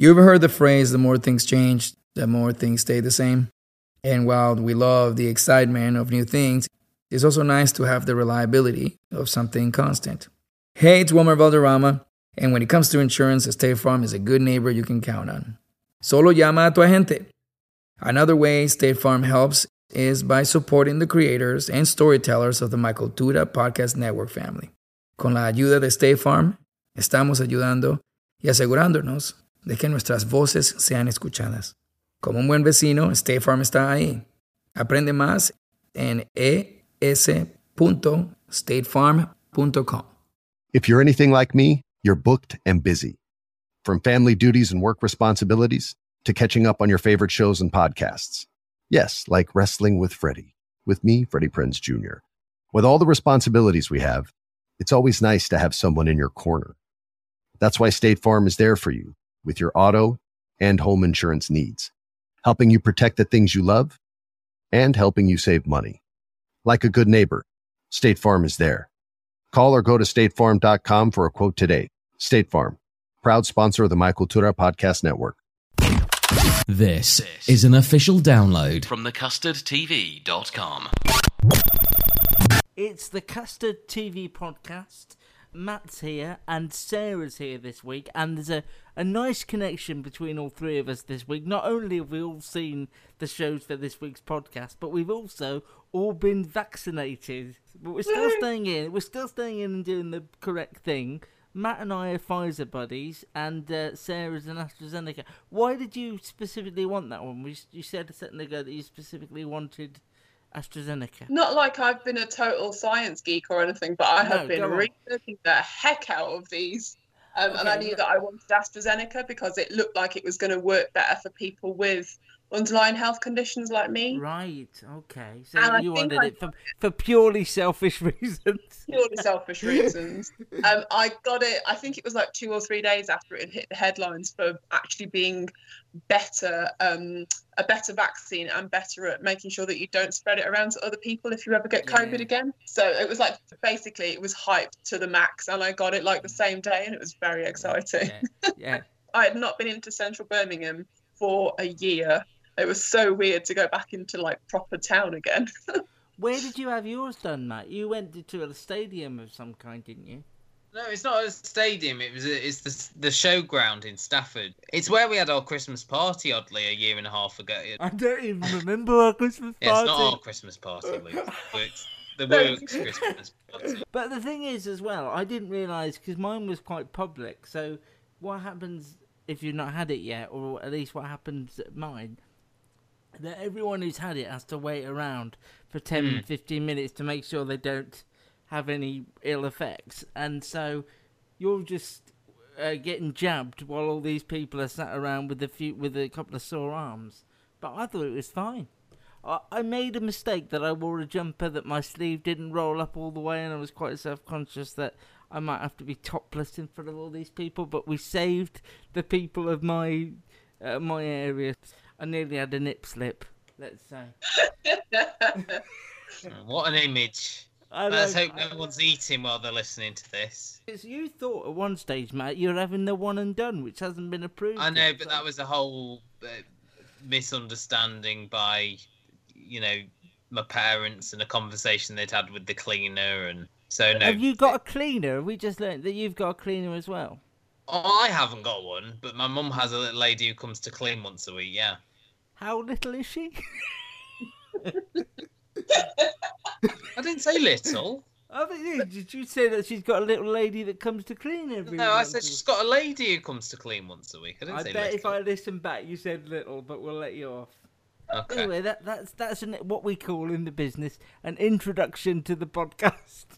You ever heard the phrase, the more things change, the more things stay the same? And while we love the excitement of new things, it's also nice to have the reliability of something constant. Hey, it's Wilmer Valderrama, and when it comes to insurance, State Farm is a good neighbor you can count on. Solo llama a tu agente. Another way State Farm helps is by supporting the creators and storytellers of the My Cultura Podcast Network family. Con la ayuda de State Farm, estamos ayudando y asegurándonos de que nuestras voces sean escuchadas. Como un buen vecino, State Farm está ahí. Aprende más en es.statefarm.com. If you're anything like me, you're booked and busy. From family duties and work responsibilities to catching up on your favorite shows and podcasts. Yes, like Wrestling with Freddie, with me, Freddie Prinze Jr. With all the responsibilities we have, it's always nice to have someone in your corner. That's why State Farm is there for you with your auto and home insurance needs, helping you protect the things you love and helping you save money. Like a good neighbor, State Farm is there. Call or go to statefarm.com for a quote today. State Farm, proud sponsor of the My Cultura Podcast Network. This is an official download from thecustardtv.com. It's the Custard TV podcast. Matt's here and Sarah's here this week, and there's a, a nice connection between all three of us this week. Not only have we all seen the shows for this week's podcast, but we've also all been vaccinated. But we're still staying in. We're still staying in and doing the correct thing. Matt and I are Pfizer buddies, and uh, Sarah's an AstraZeneca. Why did you specifically want that one? You said a second ago that you specifically wanted AstraZeneca. Not like I've been a total science geek or anything, but I have no, been researching the heck out of these. Um, okay. And I knew that I wanted AstraZeneca because it looked like it was going to work better for people with underlying health conditions like me. Right. Okay. So and you wanted I, it for, for purely selfish reasons. Purely selfish reasons. um, I got it. I think it was like two or three days after it hit the headlines for actually being better, um, a better vaccine and better at making sure that you don't spread it around to other people if you ever get COVID yeah. again. So it was like basically it was hyped to the max, and I got it like the same day, and it was very exciting. Yeah. yeah. I had not been into central Birmingham for a year it was so weird to go back into like proper town again. Where did you have yours done, Matt? You went to a stadium of some kind, didn't you? No, it's not a stadium. It was a, it's the the showground in Stafford. It's where we had our Christmas party. Oddly, a year and a half ago. I don't even remember our Christmas party. yeah, it's not our Christmas party, Luke, but it's the works Christmas party. But the thing is, as well, I didn't realise because mine was quite public. So, what happens if you've not had it yet, or at least what happens at mine? That everyone who's had it has to wait around for 10, mm. 15 minutes to make sure they don't have any ill effects. And so you're just uh, getting jabbed while all these people are sat around with a few with a couple of sore arms. But I thought it was fine. I, I made a mistake that I wore a jumper that my sleeve didn't roll up all the way, and I was quite self conscious that I might have to be topless in front of all these people. But we saved the people of my uh, my area. I nearly had a nip slip. Let's say. what an image. Let's hope no one's eating while they're listening to this. It's you thought at one stage, Matt, you're having the one and done, which hasn't been approved. I know, yet, but so. that was a whole uh, misunderstanding by, you know, my parents and a conversation they'd had with the cleaner, and so no. Have you got a cleaner? Have we just learned that you've got a cleaner as well? Oh, I haven't got one, but my mum has a little lady who comes to clean once a week. Yeah. How little is she? I didn't say little. Oh, did you say that she's got a little lady that comes to clean every? No, I said she's got a lady who comes to clean once a week. I didn't I say bet little. if I listen back, you said little, but we'll let you off. Okay. Anyway, that that's that's an, what we call in the business an introduction to the podcast.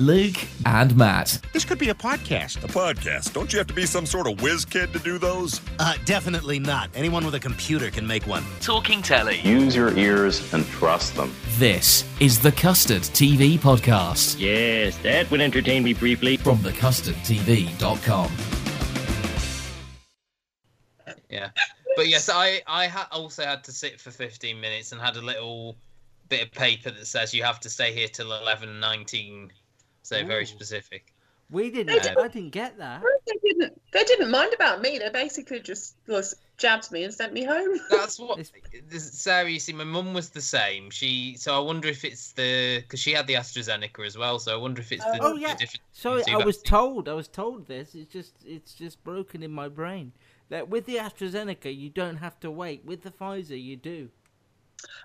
Luke and Matt. This could be a podcast. A podcast? Don't you have to be some sort of whiz kid to do those? Uh, definitely not. Anyone with a computer can make one. Talking telly. Use your ears and trust them. This is the Custard TV podcast. Yes, that would entertain me briefly. From thecustardtv.com. Yeah. But yes, I, I ha- also had to sit for 15 minutes and had a little bit of paper that says you have to stay here till 11.19 so Ooh. very specific. We didn't. They didn't- I didn't get that. They didn't. They didn't mind about me. They basically just just jabbed me and sent me home. That's what this- Sarah. You see, my mum was the same. She so I wonder if it's the because she had the AstraZeneca as well. So I wonder if it's the, Oh the yeah. difference. Sorry, I was told. I was told this. It's just it's just broken in my brain that with the AstraZeneca you don't have to wait. With the Pfizer you do.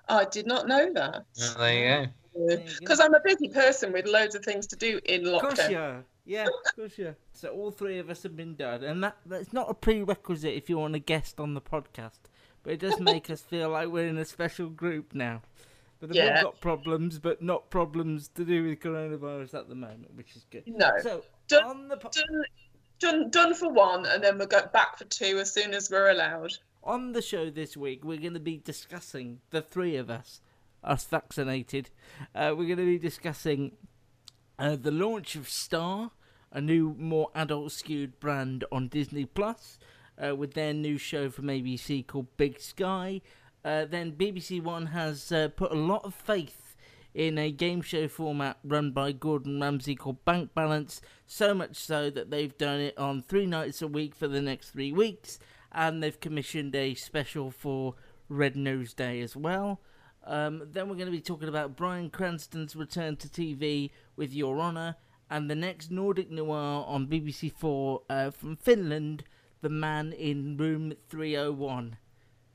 I did not know that. Oh, there you go. Because I'm a busy person with loads of things to do in Of course lockdown. you are. Yeah, of course you are. So all three of us have been done, and that that's not a prerequisite if you want a guest on the podcast. But it does make us feel like we're in a special group now. But they've Yeah. all got problems, but not problems to do with coronavirus at the moment, which is good. No. So Done, on the po- done, done, done for one, and then we'll go back for two as soon as we're allowed. On the show this week, we're going to be discussing the three of us, us vaccinated. Uh, we're going to be discussing uh, the launch of Star, a new, more adult-skewed brand on Disney Plus, uh, with their new show from ABC called Big Sky. Uh, then BBC One has uh, put a lot of faith in a game show format run by Gordon Ramsay called Bank Balance, so much so that they've done it on three nights a week for the next three weeks, and they've commissioned a special for Red Nose Day as well. Um, then we're going to be talking about Bryan Cranston's return to TV with Your Honour, and the next Nordic noir on BBC Four uh, from Finland, The Man in Room 301.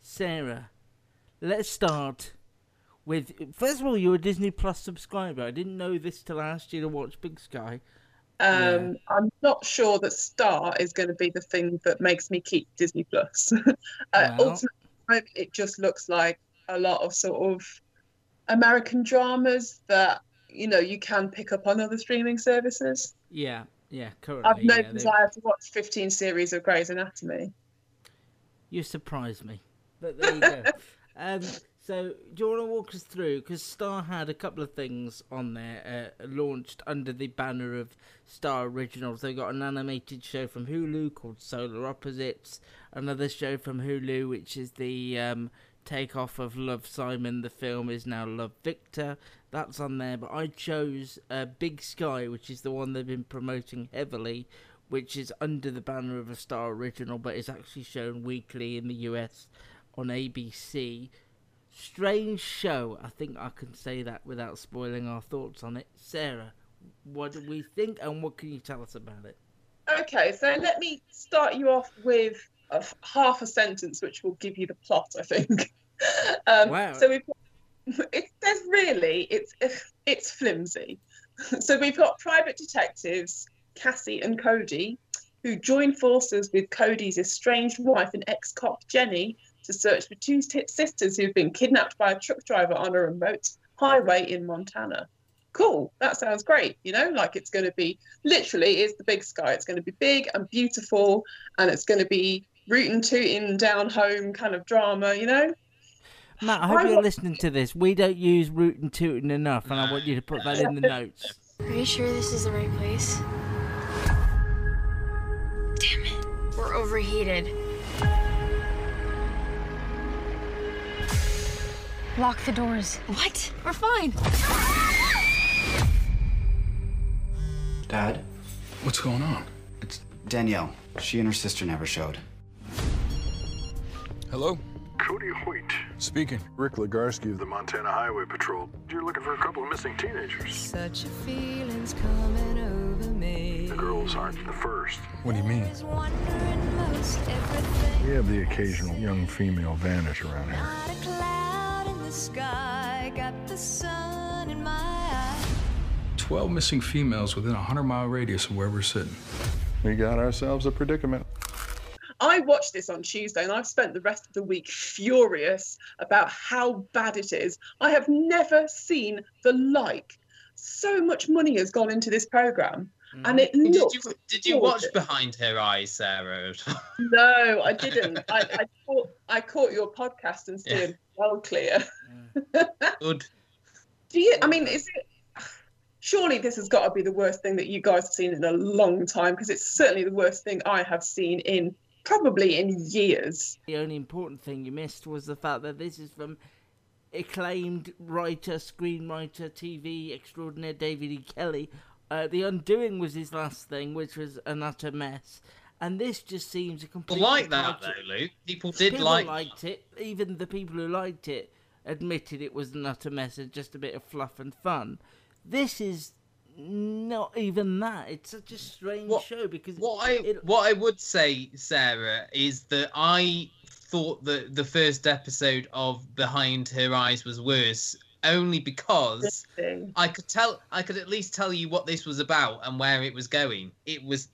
Sarah, let's start with first of all, you're a Disney Plus subscriber. I didn't know this till I asked you to watch Big Sky. Um, I'm not sure that Star is going to be the thing that makes me keep Disney Plus. uh, Well. Ultimately, it just looks like a lot of sort of American dramas that you know you can pick up on other streaming services. Yeah, yeah, currently. I've no yeah, they- desire to watch 15 series of Grey's Anatomy. You surprise me. But there you go. um, so, do you want to walk us through? Because Star had a couple of things on there uh, launched under the banner of Star Originals. They got an animated show from Hulu called Solar Opposites, another show from Hulu, which is the um, takeoff of Love Simon. The film is now Love Victor. That's on there. But I chose uh, Big Sky, which is the one they've been promoting heavily which is under the banner of a Star Original, but is actually shown weekly in the US on ABC. Strange show. I think I can say that without spoiling our thoughts on it. Sarah, what do we think, and what can you tell us about it? Okay, so let me start you off with a f- half a sentence, which will give you the plot, I think. um, Wow. So we've got, it, there's really it's it's flimsy. So we've got private detectives Cassie and Cody, who join forces with Cody's estranged wife and ex-cop Jenny to search for two t- sisters who've been kidnapped by a truck driver on a remote highway in Montana. Cool, that sounds great. You know, like it's going to be literally it's the big sky. It's going to be big and beautiful, and it's going to be rootin' tootin' down home kind of drama. You know, Matt, I hope I you're wa- listening to this. We don't use root and tootin' enough, and I want you to put that in the notes. Are you sure this is the right place? Damn it. We're overheated. Lock the doors. What? We're fine. Dad? What's going on? It's Danielle. She and her sister never showed. Hello? Cody Hoyt. Speaking. Rick Legarsky of the Montana Highway Patrol. You're looking for a couple of missing teenagers. Such a feeling's coming over me. The girls aren't the first. What do you mean? Wondering most everything. We have the occasional young female vanish around here. Not a cloud in the sky. Got the sun in my eye. 12 missing females within a 100 mile radius of where we're sitting. We got ourselves a predicament. I watched this on Tuesday, and I've spent the rest of the week furious about how bad it is. I have never seen the like. So much money has gone into this program, mm-hmm. and it Did looks. you did you watch behind her eyes, Sarah? No, I didn't. I, I caught I caught your podcast and steered well clear. Mm. Good. Do you? I mean, is it? Surely this has got to be the worst thing that you guys have seen in a long time because it's certainly the worst thing I have seen in probably in years. The only important thing you missed was the fact that this is from acclaimed writer, screenwriter, TV extraordinaire David E. Kelley. Uh, the Undoing was his last thing, which was an utter mess. And this just seems a complete. People like that though, Luke. People did people like. liked it. Even the people who liked it admitted it was an utter mess and just a bit of fluff and fun. This is not even that. It's such a strange show because what I what I would say, Sarah, is that I thought that the first episode of Behind Her Eyes was worse only because I could tell I could at least tell you what this was about and where it was going. It was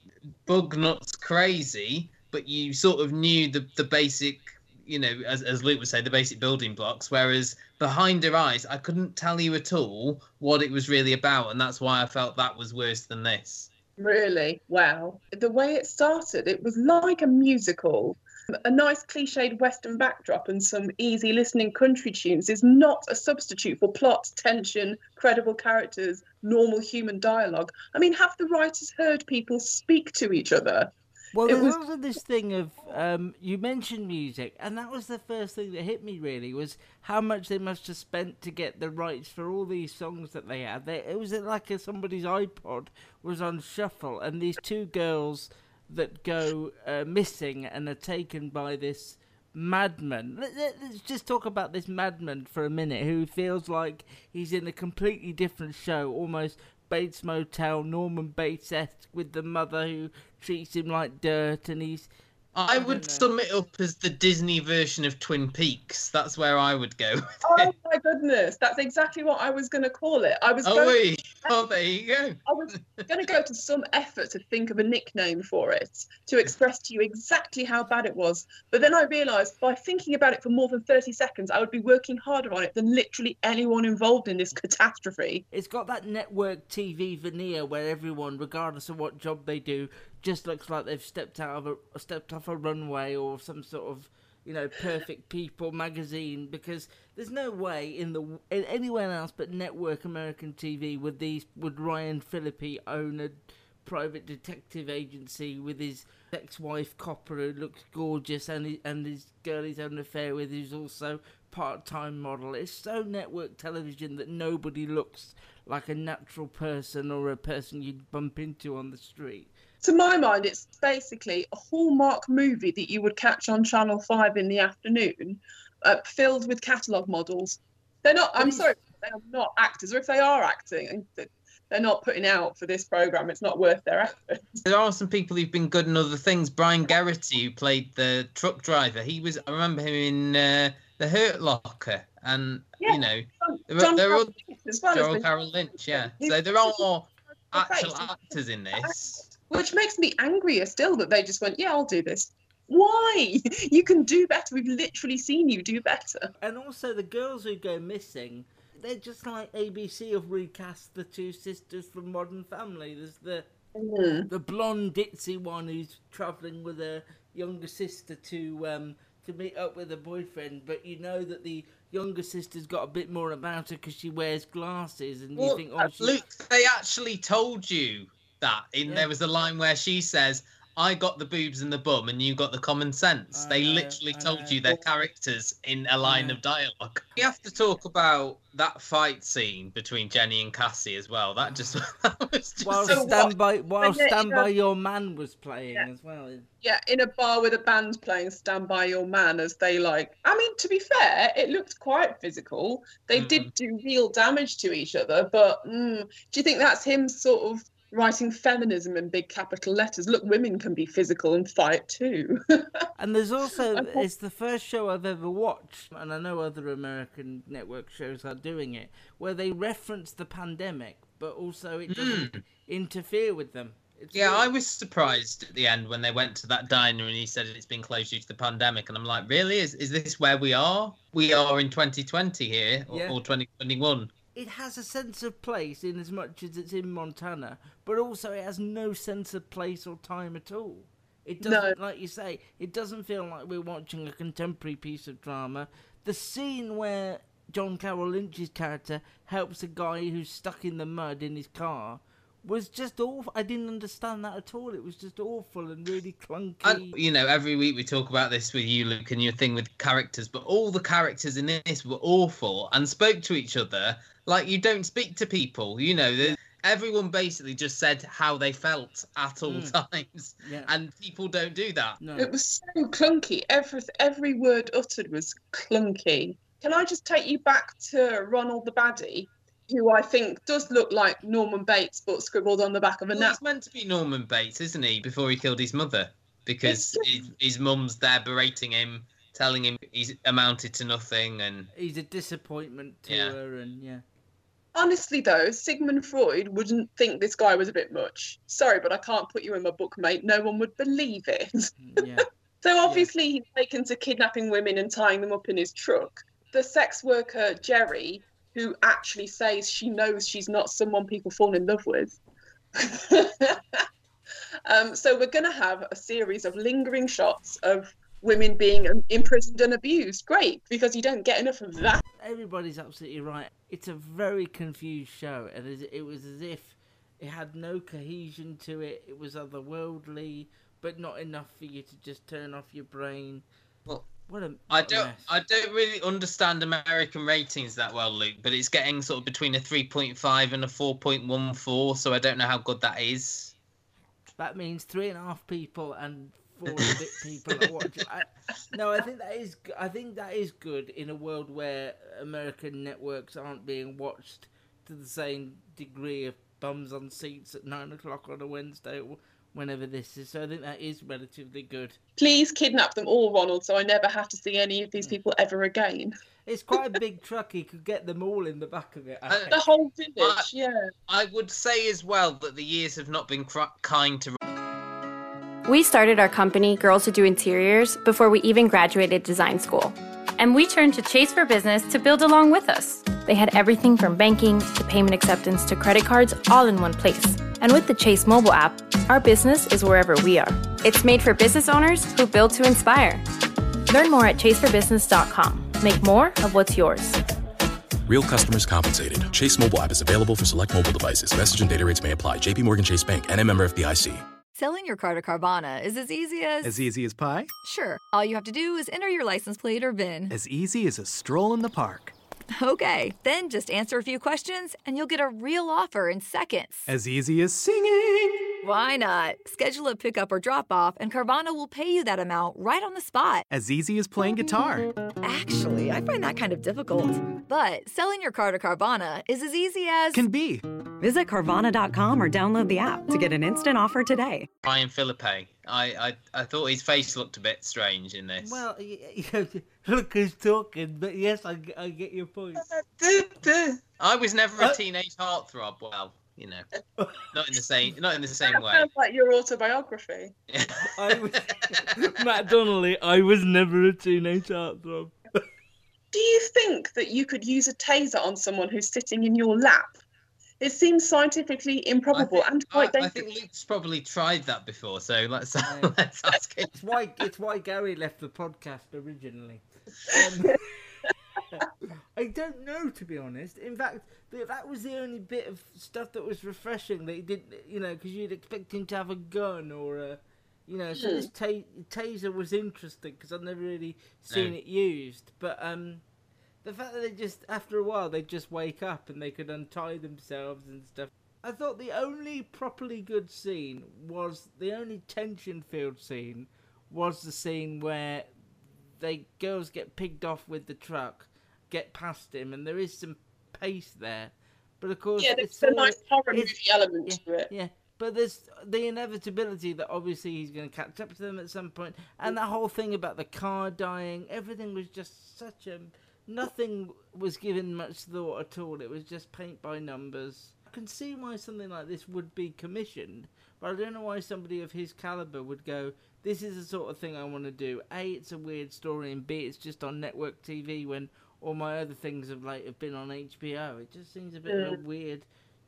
bug nuts crazy, but you sort of knew the the basic you know, as, as Luke would say, the basic building blocks. Whereas behind her eyes, I couldn't tell you at all what it was really about, and that's why I felt that was worse than this. Really? Wow. The way it started, it was like a musical. A nice cliched Western backdrop and some easy listening country tunes is not a substitute for plot, tension, credible characters, normal human dialogue. I mean, have the writers heard people speak to each other? Well, It there's was- also this thing of um, you mentioned music, and that was the first thing that hit me. Really, was how much they must have spent to get the rights for all these songs that they had. They, it was like a, somebody's iPod was on shuffle, and these two girls that go uh, missing and are taken by this madman. Let, us just talk about this madman for a minute, who feels like he's in a completely different show, almost Bates Motel, Norman Bates esque, with the mother who treats him like dirt, and he's. I would sum it up as the Disney version of Twin Peaks. That's where I would go. Oh my goodness, that's exactly what I was going to call it. I was Oh, going, wait. Oh, there you go. I was going to go to some effort to think of a nickname for it to express to you exactly how bad it was. But then I realised by thinking about it for more than 30 seconds, I would be working harder on it than literally anyone involved in this catastrophe. It's got that network TV veneer where everyone, regardless of what job they do, just looks like they've stepped out of a stepped off a runway or some sort of you know perfect people magazine because there's no way in the in anywhere else but network American TV would these would Ryan Phillippe own a private detective agency with his ex-wife Copper who looks gorgeous and his, and his girl he's having an affair with who's also part-time model. It's so network television that nobody looks like a natural person or a person you'd bump into on the street. To my mind, it's basically a Hallmark movie that you would catch on Channel 5 in the afternoon, uh, filled with catalogue models. They're not, I'm sorry, they're not actors, or if they are acting, they're not putting out for this programme. It's not worth their effort. There are some people who've been good in other things. Brian Geraghty, who played the truck driver, he was. I remember him in uh, the Hurt Locker, and you know, there, John are- there are Carroll as well has Gerald Carroll Lynch, yeah. So there are face. actual actors in this. Which makes me angrier still that they just went, yeah, I'll do this. Why? You can do better. We've literally seen you do better. And also the girls who go missing, they're just like ABC have recast the two sisters from Modern Family. There's the Mm. the blonde ditzy one who's travelling with her younger sister to um to meet up with her boyfriend, but you know that the younger sister's got a bit more about her because she wears glasses, and you think, oh, she... Luke, they actually told you that. In Yeah. there was a line where she says, "I got the boobs and the bum, and you got the common sense." I they know, literally I told know. you their characters in a line of dialogue. We have to talk about that fight scene between Jenny and Cassie as well. That just that was just while So Stand by while yeah, Stand you know- by Your Man was playing as well. Yeah, in a bar with a band playing Stand By Your Man as they like. I mean, to be fair, it looked quite physical. They did do real damage to each other, but mm, do you think that's him sort of writing feminism in big capital letters? Look, women can be physical and fight too. And there's also it's the first show I've ever watched, and I know other American network shows are doing it, where they reference the pandemic, but also it doesn't hmm. interfere with them. It's Yeah, weird. I was surprised at the end when they went to that diner and he said it's been closed due to the pandemic, and I'm like, really? Is is this where we are? We are in 2020 here, or, Yeah. or 2021. It has a sense of place in as much as it's in Montana, but also it has no sense of place or time at all. It doesn't, like you say, it doesn't feel like we're watching a contemporary piece of drama. The scene where John Carroll Lynch's character helps a guy who's stuck in the mud in his car was just awful. I didn't understand that at all. It was just awful and really clunky. And, you know, every week we talk about this with you, Luke, and your thing with characters, but all the characters in this were awful and spoke to each other like you don't speak to people. You know, the, everyone basically just said how they felt at all Mm. times, Yeah. and people don't do that. No. It was so clunky. Every every word uttered was clunky. Can I just take you back to Ronald the Baddie, who I think does look like Norman Bates but scribbled on the back of a Well, nap? he's meant to be Norman Bates, isn't he? Before he killed his mother, because his, his mum's there berating him, telling him he's amounted to nothing, and He's a disappointment to Yeah. her, and yeah. Honestly, though, Sigmund Freud wouldn't think this guy was a bit much. Sorry, but I can't put you in my book, mate. No one would believe it. Mm, yeah. So obviously he's taken to kidnapping women and tying them up in his truck. The sex worker Jerry, who actually says she knows she's not someone people fall in love with. um, so we're going to have a series of lingering shots of women being um, imprisoned and abused. Great, because you don't get enough of that. Everybody's absolutely right. It's a very confused show, and it it was as if it had no cohesion to it. It was otherworldly, but not enough for you to just turn off your brain. Well, what a I what a don't mess. I don't really understand American ratings that well, Luke, but it's getting sort of between a three point five and a four point one four, so I don't know how good that is. That means three and a half people and four and a bit people are watching. I, no, I think that is. I think that is good in a world where American networks aren't being watched to the same degree of bums on seats at nine o'clock on a Wednesday, whenever this is. So I think that is relatively good. Please kidnap them all, Ronald, so I never have to see any of these mm. people ever again. It's quite a big truck. He could get them all in the back of it. I uh, think. The whole village, yeah. I would say as well that the years have not been cr- kind to. We started our company, Girls Who Do Interiors, before we even graduated design school. And we turned to Chase for Business to build along with us. They had everything from banking to payment acceptance to credit cards all in one place. And with the Chase mobile app, our business is wherever we are. It's made for business owners who build to inspire. Learn more at chaseforbusiness.com. Make more of what's yours. Real customers compensated. Chase mobile app is available for select mobile devices. Message and data rates may apply. JPMorgan Chase Bank and a member FDIC. Selling your car to Carvana is as easy as. As easy as pie? Sure. All you have to do is enter your license plate or VIN. As easy as a stroll in the park. Okay, then just answer a few questions and you'll get a real offer in seconds. As easy as singing. Why not? Schedule a pickup or drop off, and Carvana will pay you that amount right on the spot. As easy as playing guitar. Actually, I find that kind of difficult. But selling your car to Carvana is as easy as. Can be. Visit Carvana.com or download the app to get an instant offer today. Ryan Phillippe. I, I I thought his face looked a bit strange in this. Well, y- y- look who's talking, but yes, I, I get your point. I was never Uh, a teenage heartthrob. Well, you know, not in the same not in the same That way. sounds like your autobiography. I was, Matt Donnelly, I was never a teenage heartthrob. Do you think that you could use a taser on someone who's sitting in your lap? It seems scientifically improbable and I, quite I dangerous. think Luke's probably tried that before, so let's let's ask him. It's why it's why Gary left the podcast originally. Um, I don't know, to be honest. In fact, that was the only bit of stuff that was refreshing. That he did, you know, because you'd expect him to have a gun or a, you know. So Hmm. this ta- taser was interesting because I'd never really seen No. it used. But um, the fact that they just after a while they just wake up and they could untie themselves and stuff. I thought the only properly good scene was the only tension filled scene was the scene where they girls get pigged off with the truck, get past him, and there is some pace there. But of course, Yeah, there's a nice horror movie element yeah, to it. Yeah, but there's the inevitability that obviously he's going to catch up to them at some point, and that whole thing about the car dying, everything was just such a nothing was given much thought at all. It was just paint by numbers. I can see why something like this would be commissioned, but I don't know why somebody of his caliber would go. This is the sort of thing I want to do. A, it's a weird story, and B, it's just on network TV when all my other things of late have been on HBO. It just seems a bit of a Mm. weird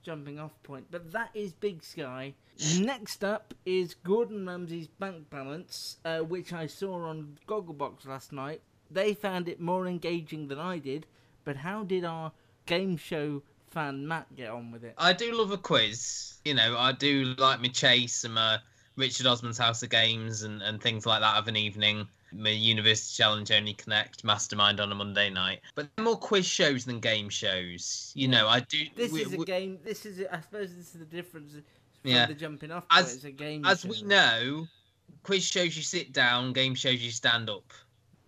jumping off point. But that is Big Sky. Next up is Gordon Ramsay's Bank Balance, uh, which I saw on Gogglebox last night. They found it more engaging than I did, but how did our game show fan Matt get on with it? I do love a quiz. You know, I do like my chase and my Richard Osman's House of Games and, and things like that of an evening. my University Challenge Only Connect Mastermind on a Monday night. But they're more quiz shows than game shows. You know, I do. This we- is a we- game. This is. I suppose this is the difference from Yeah. the jumping off point. As, it's a game. as show. we know, quiz shows you sit down, game shows you stand up.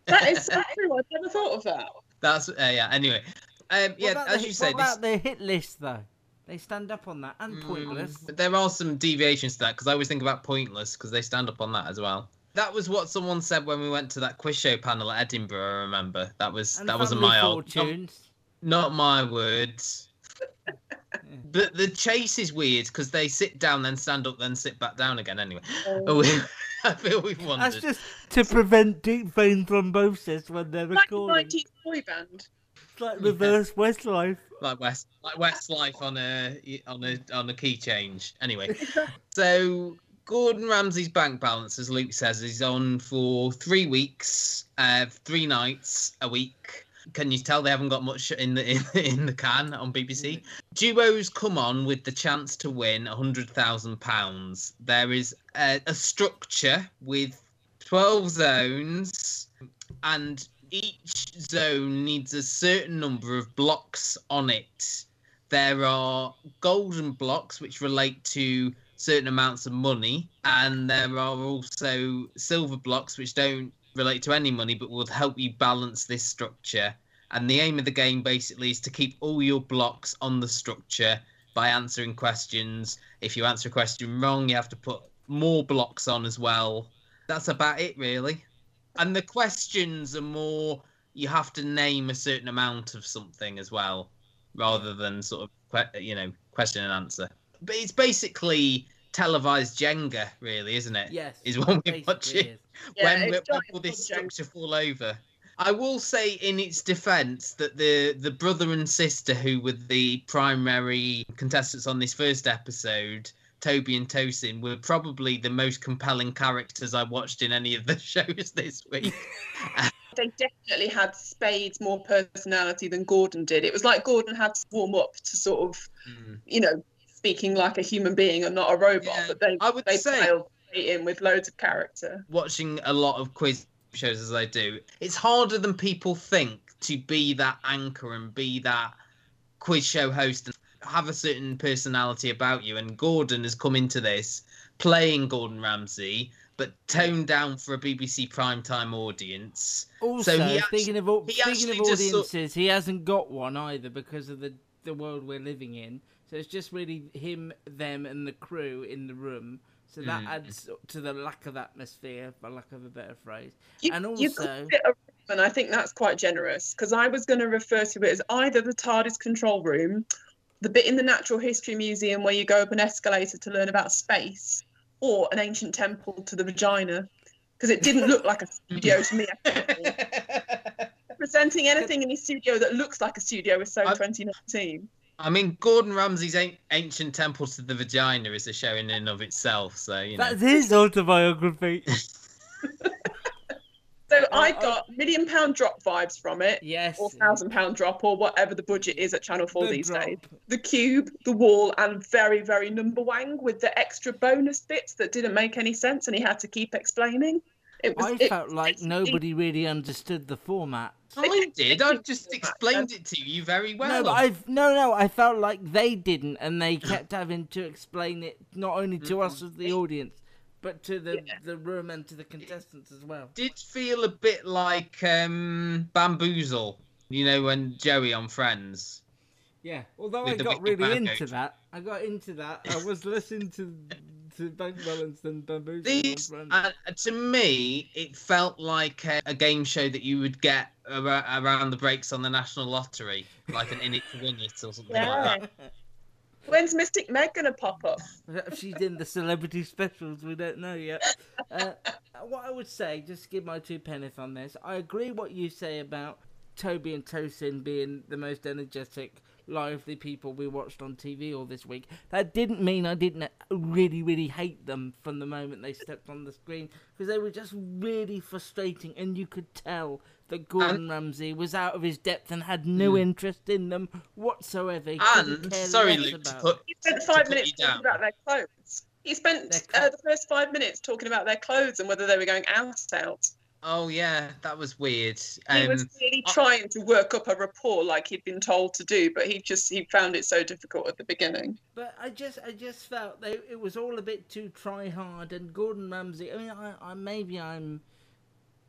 That is so true. I've never thought of that. That's uh, yeah. Anyway, um, yeah, as the, you hit- say, what this, about the hit list though? They stand up on that and mm. pointless. But there are some deviations to that because I always think about pointless because they stand up on that as well. That was what someone said when we went to that quiz show panel at Edinburgh. I remember that was And that wasn't Family my old, not, not my words. But the chase is weird because they sit down, then stand up, then sit back down again. Anyway, Oh. I feel we've wandered. That's just to prevent deep vein thrombosis when they're recording. Like the recording. 90s boy band. It's like reverse Westlife. like West like Westlife on a on a on a key change. Anyway, so Gordon Ramsay's bank balance, as Luke says, is on for three weeks, uh, three nights a week. Can you tell they haven't got much in the in, in the can on BBC? Duos come on with the chance to win hundred thousand pounds. There is a, a structure with twelve zones, and each zone needs a certain number of blocks on it. There are golden blocks which relate to certain amounts of money, and there are also silver blocks which don't relate to any money but will help you balance this structure. And the aim of the game basically is to keep all your blocks on the structure by answering questions. If you answer a question wrong, you have to put more blocks on as well. That's about it, really. And the questions are more you have to name a certain amount of something as well, rather than sort of you know question and answer. But it's basically televised Jenga, really, isn't it? Yes, is what we're basically watching. is. Yeah, when, it's when will this structure fall over? I will say, in its defence, that the the brother and sister who were the primary contestants on this first episode, Toby and Tosin, were probably the most compelling characters I watched in any of the shows this week. They definitely had Spades more personality than Gordon did. It was like Gordon had to warm up to sort of, Mm. you know, speaking like a human being and not a robot. Yeah, but they, I would they say- in with loads of character. watching a lot of quiz shows as I do, it's harder than people think to be that anchor and be that quiz show host and have a certain personality about you. And Gordon has come into this playing Gordon Ramsay, but toned down for a BBC primetime audience. Also, so he speaking actu- of he speaking of just sort- audiences, he hasn't got one either because of the the world we're living in. So it's just really him, them, and the crew in the room. So that Mm. adds to the lack of atmosphere, for lack of a better phrase. You, and also, called it a room, and I think that's quite generous because I was going to refer to it as either the TARDIS control room, the bit in the Natural History Museum where you go up an escalator to learn about space, or an ancient temple to the vagina, because it didn't look like a studio to me. Presenting anything in his studio that looks like a studio is so 2019. I mean, Gordon Ramsay's an- Ancient Temple to the Vagina is a show in and of itself, so, you know. that's his autobiography. So I got million pound drop vibes from it. Yes. Or thousand pound drop or whatever the budget is at Channel 4 The these drop. days. The cube, the wall, and very, very number wang with the extra bonus bits that didn't make any sense and he had to keep explaining. It was I it- felt like nobody really understood the format. I did. I just explained it to you very well. No, but I've no, no. I felt like they didn't, and they kept having to explain it not only to mm-hmm. us as the audience, but to the the room and to the contestants as well. did feel a bit like um, Bamboozle, you know, when Joey on Friends. Yeah, although I got really into coach. that. I got into that. I was listening to to Bank Balance and Bamboozle. These, on Friends. uh, to me, it felt like a, a game show that you would get ar- around the breaks on the National Lottery, like an In It to Win It or something Yeah. like that. When's Mystic Meg going to pop up? She's in the celebrity specials, we don't know yet. Uh, what I would say, just give my two pennies on this, I agree what you say about Toby and Tosin being the most energetic, lively people we watched on TV all this week. That didn't mean I didn't really, really hate them from the moment they stepped on the screen, because they were just really frustrating, and you could tell that Gordon Ramsay was out of his depth and had no Mm. interest in them whatsoever. He And sorry, less Luke, to about put He spent five put minutes talking down. about their clothes. He spent uh, the first five minutes talking about their clothes and whether they were going out out. Oh yeah, that was weird. He was Um, really trying to work up a rapport like he'd been told to do, but he just he found it so difficult at the beginning. But I just, I just felt they, it was all a bit too try hard. And Gordon Ramsay, I mean, I, I maybe I'm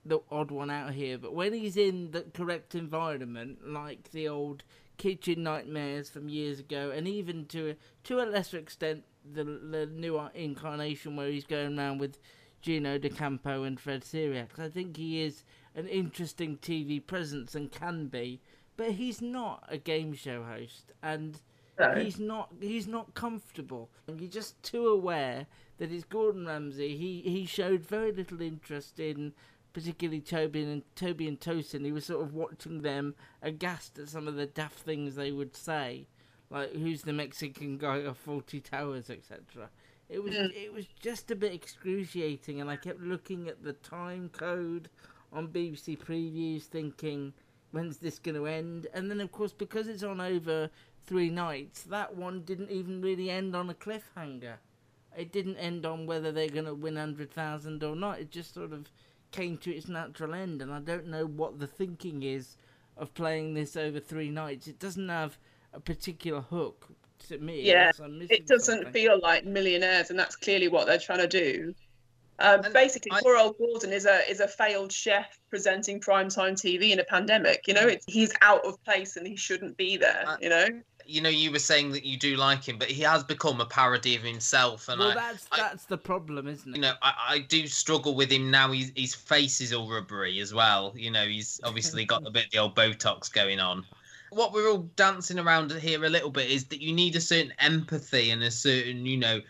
the odd one out here, but when he's in the correct environment, like the old kitchen nightmares from years ago, and even to a, to a lesser extent, the the new incarnation where he's going around with Gino D'Acampo and Fred Sirieix, I think he is an interesting TV presence and can be, but he's not a game show host, and No. he's not he's not comfortable, and you're just too aware that it's Gordon Ramsay. He he showed very little interest in particularly Toby and Toby and Tosin. He was sort of watching them aghast at some of the daft things they would say, like who's the Mexican guy of Fawlty Towers, etc. It was Mm. it was just a bit excruciating, and I kept looking at the time code on BBC previews, thinking, when's this going to end? And then, of course, because it's on over three nights, that one didn't even really end on a cliffhanger. It didn't end on whether they're going to win 100,000 or not. It just sort of came to its natural end, and I don't know what the thinking is of playing this over three nights. It doesn't have a particular hook to me. Yeah, unless I'm missing it doesn't something. feel like millionaires, and that's clearly what they're trying to do. Um, basically, poor old Gordon is a is a failed chef presenting primetime TV in a pandemic. You know, it's, he's out of place and he shouldn't be there. You know, you know, you were saying that you do like him, but he has become a parody of himself, and well, I, that's that's the problem, isn't it? you know, I, I do struggle with him now. He's, his face is all rubbery as well. You know, he's obviously got a bit of the old Botox going on. What we're all dancing around here a little bit is that you need a certain empathy and a certain, you know,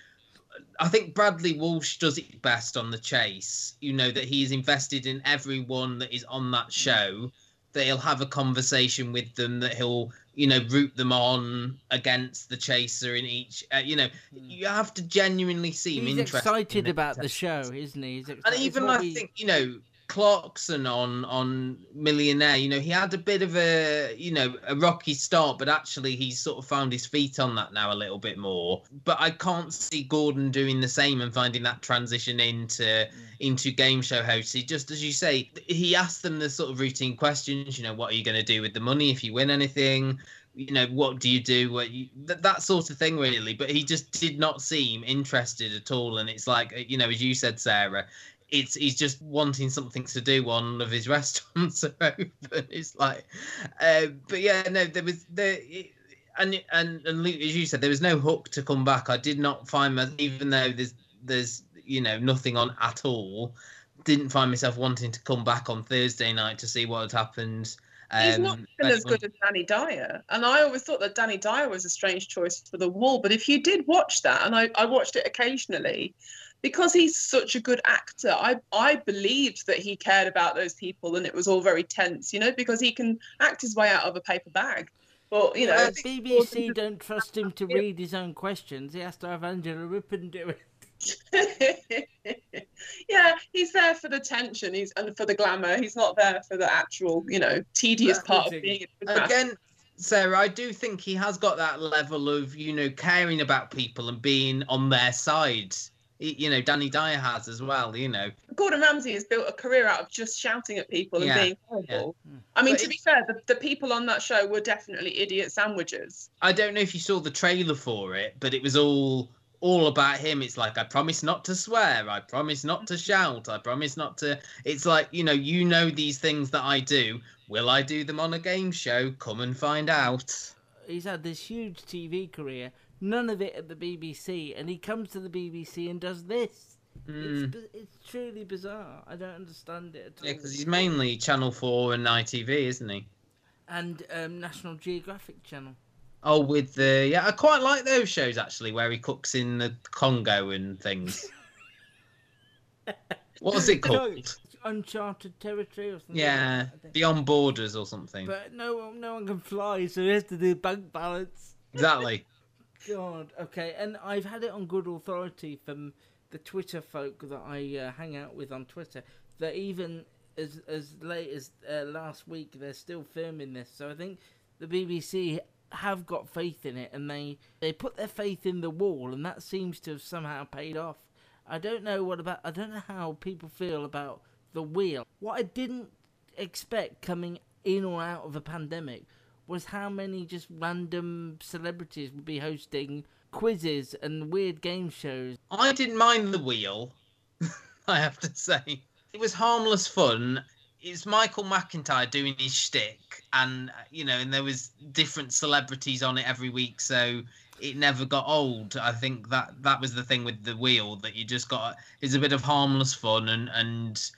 I think Bradley Walsh does it best on the chase. You know that he's invested in everyone that is on that show. That he'll have a conversation with them. That he'll, you know, root them on against the chaser in each. Uh, you know, you have to genuinely seem He's interested. excited in about the show, isn't he? He's And even I think you know Clarkson on on Millionaire. You know, he had a bit of a you know a rocky start, but actually he's sort of found his feet on that now a little bit more. But I can't see Gordon doing the same and finding that transition into mm. into game show host. He just as you say, he asked them the sort of routine questions. You know, what are you going to do with the money if you win anything? You know, what do you do? What you, that, that sort of thing, really. But he just did not seem interested at all. And it's like, you know, as you said, Sarah, it's he's just wanting something to do. One of his restaurants are open. It's like, uh, but yeah, no, there was the and and and Luke, as you said, there was no hook to come back. I did not find my, even though there's there's you know nothing on at all. Didn't find myself wanting to come back on Thursday night to see what had happened. he's Um, not been as good as Danny Dyer, and I always thought that Danny Dyer was a strange choice for the wall. But if you did watch that, and I, I watched it occasionally, because he's such a good actor, I I believed that he cared about those people, and it was all very tense, you know, because he can act his way out of a paper bag. But you know, Well, BBC don't trust him to read his own questions. He has to have Angela Rippon do it. yeah, he's there for the tension. He's and for the glamour. He's not there for the actual, you know, tedious part of being. Again, Sarah, I do think he has got that level of you know caring about people and being on their side. Y- You know, Danny Dyer has as well. You know, Gordon Ramsay has built a career out of just shouting at people and Yeah, being horrible. Hmm. I mean, to be fair, the, the people on that show were definitely idiot sandwiches. I don't know if you saw the trailer for it, but it was all all about him. It's like I promise not to swear, I promise not to shout, I promise not to. It's like you know, you know these things that I do. Will I do them on a game show? Come and find out. He's had this huge TV career, none of it at the BBC, and he comes to the BBC and does this. It's, Mm. bi- it's truly bizarre. I don't understand it at all. Yeah, because he's mainly Channel Four and ITV, isn't he? And um, National Geographic Channel. Oh, with the yeah, I quite like those shows actually, where he cooks in the Congo and things. what was it called? Uncharted Territory or something. Yeah, like that, I think. Beyond Borders or something. But no one, no one can fly, so he has to do bank balance. Exactly. God, okay, and I've had it on good authority from the Twitter folk that I uh, hang out with on Twitter that even as as late as uh, last week they're still filming this. So I think the BBC have got faith in it, and they they put their faith in the wall, and that seems to have somehow paid off. I don't know what about I don't know how people feel about The Wheel. What I didn't expect coming in or out of a pandemic was how many just random celebrities would be hosting quizzes and weird game shows. I didn't mind the wheel, I have to say. It was harmless fun. It's Michael McIntyre doing his shtick, and uh, you know, and there was different celebrities on it every week, so it never got old. I think that that was the thing with the wheel that you just got. It's a bit of harmless fun, and and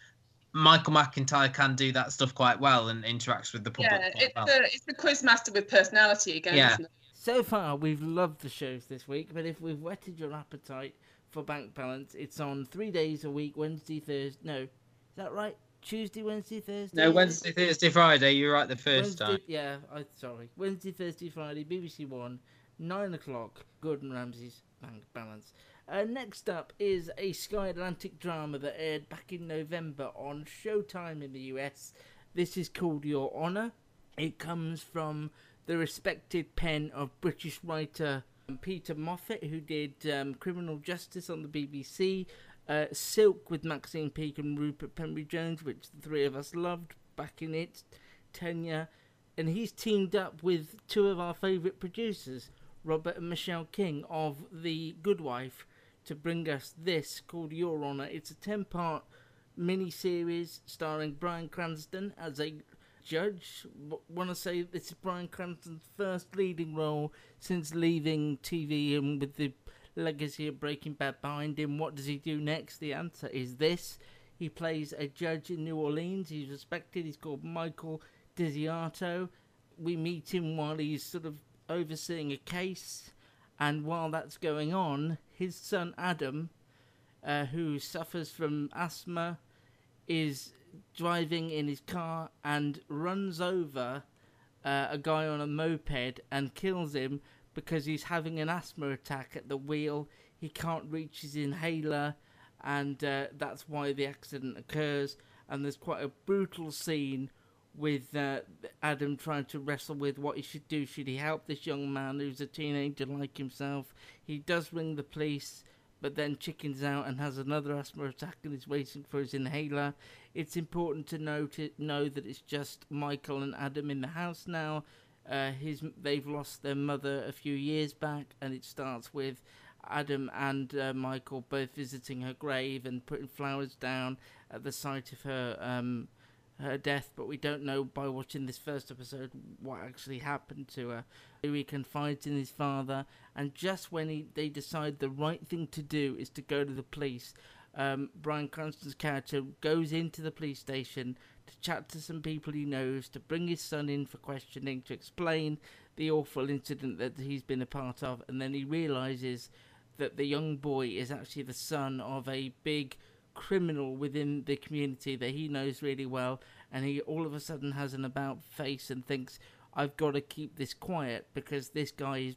Michael McIntyre can do that stuff quite well and interacts with the public. Yeah, quite it's well. the it's the quiz master with personality again. Yeah. Isn't it? So far, we've loved the shows this week, but if we've whetted your appetite for Bank Balance, it's on three days a week Wednesday, Thursday. No, is that right? Tuesday, Wednesday, Thursday? No, Wednesday, Thursday, Friday. You're right the first Wednesday, time. Yeah, I sorry. Wednesday, Thursday, Friday, BBC One, nine o'clock. Gordon Ramsay's Bank Balance. Uh, next up is a Sky Atlantic drama that aired back in November on Showtime in the US. This is called Your Honor. It comes from the respected pen of British writer Peter Moffat, who did um, Criminal Justice on the BBC, uh, Silk with Maxine Peake and Rupert Penry Jones, which the three of us loved back in its tenure. And he's teamed up with two of our favourite producers, Robert and Michelle King of The Good Wife, to bring us this called Your Honour. It's a 10 part mini series starring Bryan Cranston as a judge. Want to say this is Bryan Cranston's first leading role since leaving TV and with the legacy of Breaking Bad behind him. What does he do next? The answer is this. He plays a judge in New Orleans. He's respected. He's called Michael Desiato. We meet him while he's sort of overseeing a case, and while that's going on, his son Adam, uh, who suffers from asthma, is driving in his car and runs over uh, a guy on a moped and kills him because he's having an asthma attack at the wheel. He can't reach his inhaler, and uh, that's why the accident occurs. And there's quite a brutal scene with uh, Adam trying to wrestle with what he should do. Should he help this young man who's a teenager like himself? He does ring the police, but then chickens out and has another asthma attack and is waiting for his inhaler. It's important to note know that it's just Michael and Adam in the house now. Uh, his they've lost their mother a few years back, and it starts with Adam and uh, Michael both visiting her grave and putting flowers down at the site of her um, her death. But we don't know by watching this first episode what actually happened to her. He confides in his father, and just when he, they decide the right thing to do is to go to the police, um, Bryan Cranston's character goes into the police station to chat to some people he knows, to bring his son in for questioning, to explain the awful incident that he's been a part of, and then he realizes that the young boy is actually the son of a big criminal within the community that he knows really well, and he all of a sudden has an about face and thinks, I've got to keep this quiet because this guy is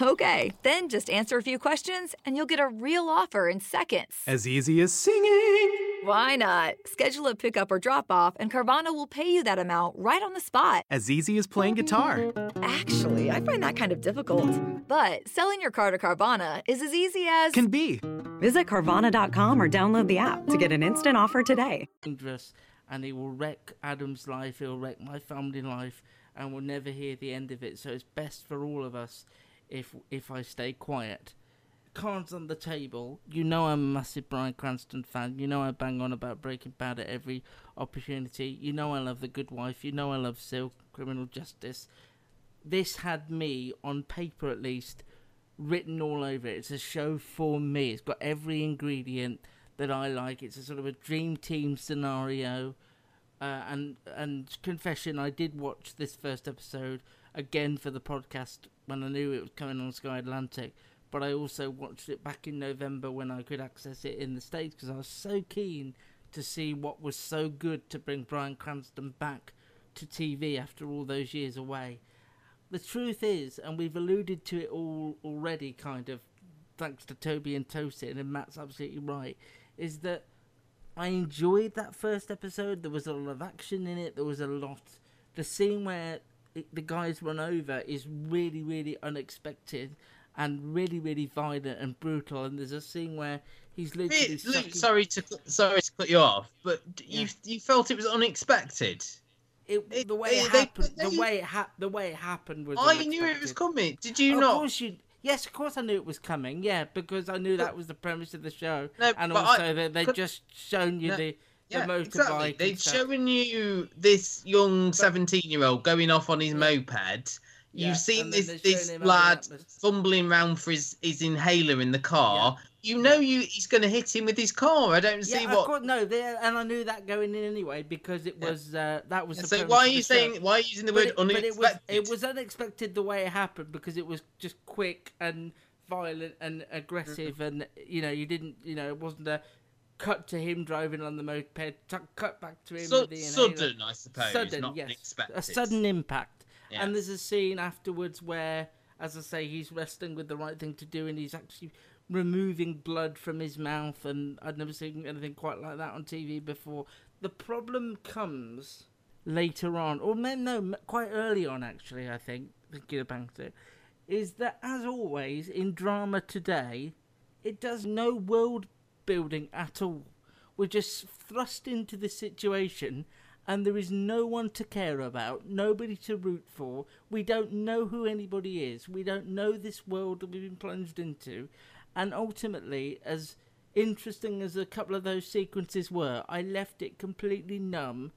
Okay, then just answer a few questions and you'll get a real offer in seconds. As easy as singing. Why not? Schedule a pickup or drop off, and Carvana will pay you that amount right on the spot. As easy as playing guitar. Actually, I find that kind of difficult. But selling your car to Carvana is as easy as. Can be. Visit Carvana.com or download the app to get an instant offer today. dangerous and he will wreck Adam's life, he'll wreck my family life, and we'll never hear the end of it. So it's best for all of us if if I stay quiet. Cards on the table. You know I'm a massive Bryan Cranston fan. You know I bang on about Breaking Bad at every opportunity. You know I love The Good Wife. You know I love Silk, Criminal Justice. This had me, on paper at least, written all over it. It's a show for me. It's got every ingredient that I like. It's a sort of a dream team scenario. Uh, and and confession, I did watch this first episode again for the podcast when I knew it was coming on Sky Atlantic. But I also watched it back in November when I could access it in the States because I was so keen to see what was so good to bring Bryan Cranston back to TV after all those years away. The truth is, and we've alluded to it all already, kind of, thanks to Toby and Tosin, and Matt's absolutely right, is that I enjoyed that first episode. There was a lot of action in it. There was a lot. The scene where the guys run over is really, really unexpected and really, really violent and brutal. And there's a scene where he's literally. Luke, sorry to sorry to cut you off, but you you felt it was unexpected. It, the way it they- happened, they- the way it hap- the way it happened was. I knew it was coming. Did you of not? Course you, yes, of course I knew it was coming. Yeah, because I knew that was the premise of the show, No, and also I- that they could- just shown you No, the the Yeah, motorbike. exactly. They've shown you this young seventeen-year-old going off on his moped. You've seen this this lad fumbling round for his, his inhaler in the car. You know you he's going to hit him with his car. I don't see yeah, what. course, no, they, and I knew that going in anyway because it was uh, that was. Yeah, The so why are you the show. saying- why are you using the But word it, but it was unexpected? it was unexpected the way it happened because it was just quick and violent and aggressive and you know you didn't you know it wasn't a cut to him driving on the moped t- cut back to him Su- with the inhaler. sudden, I suppose, sudden not yes unexpected. a sudden impact Yeah. and there's a scene afterwards where as I say he's wrestling with the right thing to do and he's actually removing blood from his mouth and I'd never seen anything quite like that on TV before the problem comes later on or no, no quite early on actually I think thinking about it is that as always in drama today it does no world building at all we're just thrust into this situation and there is no one to care about, nobody to root for. We don't know who anybody is. We don't know this world that we've been plunged into. And ultimately, as interesting as a couple of those sequences were, I left it completely numb.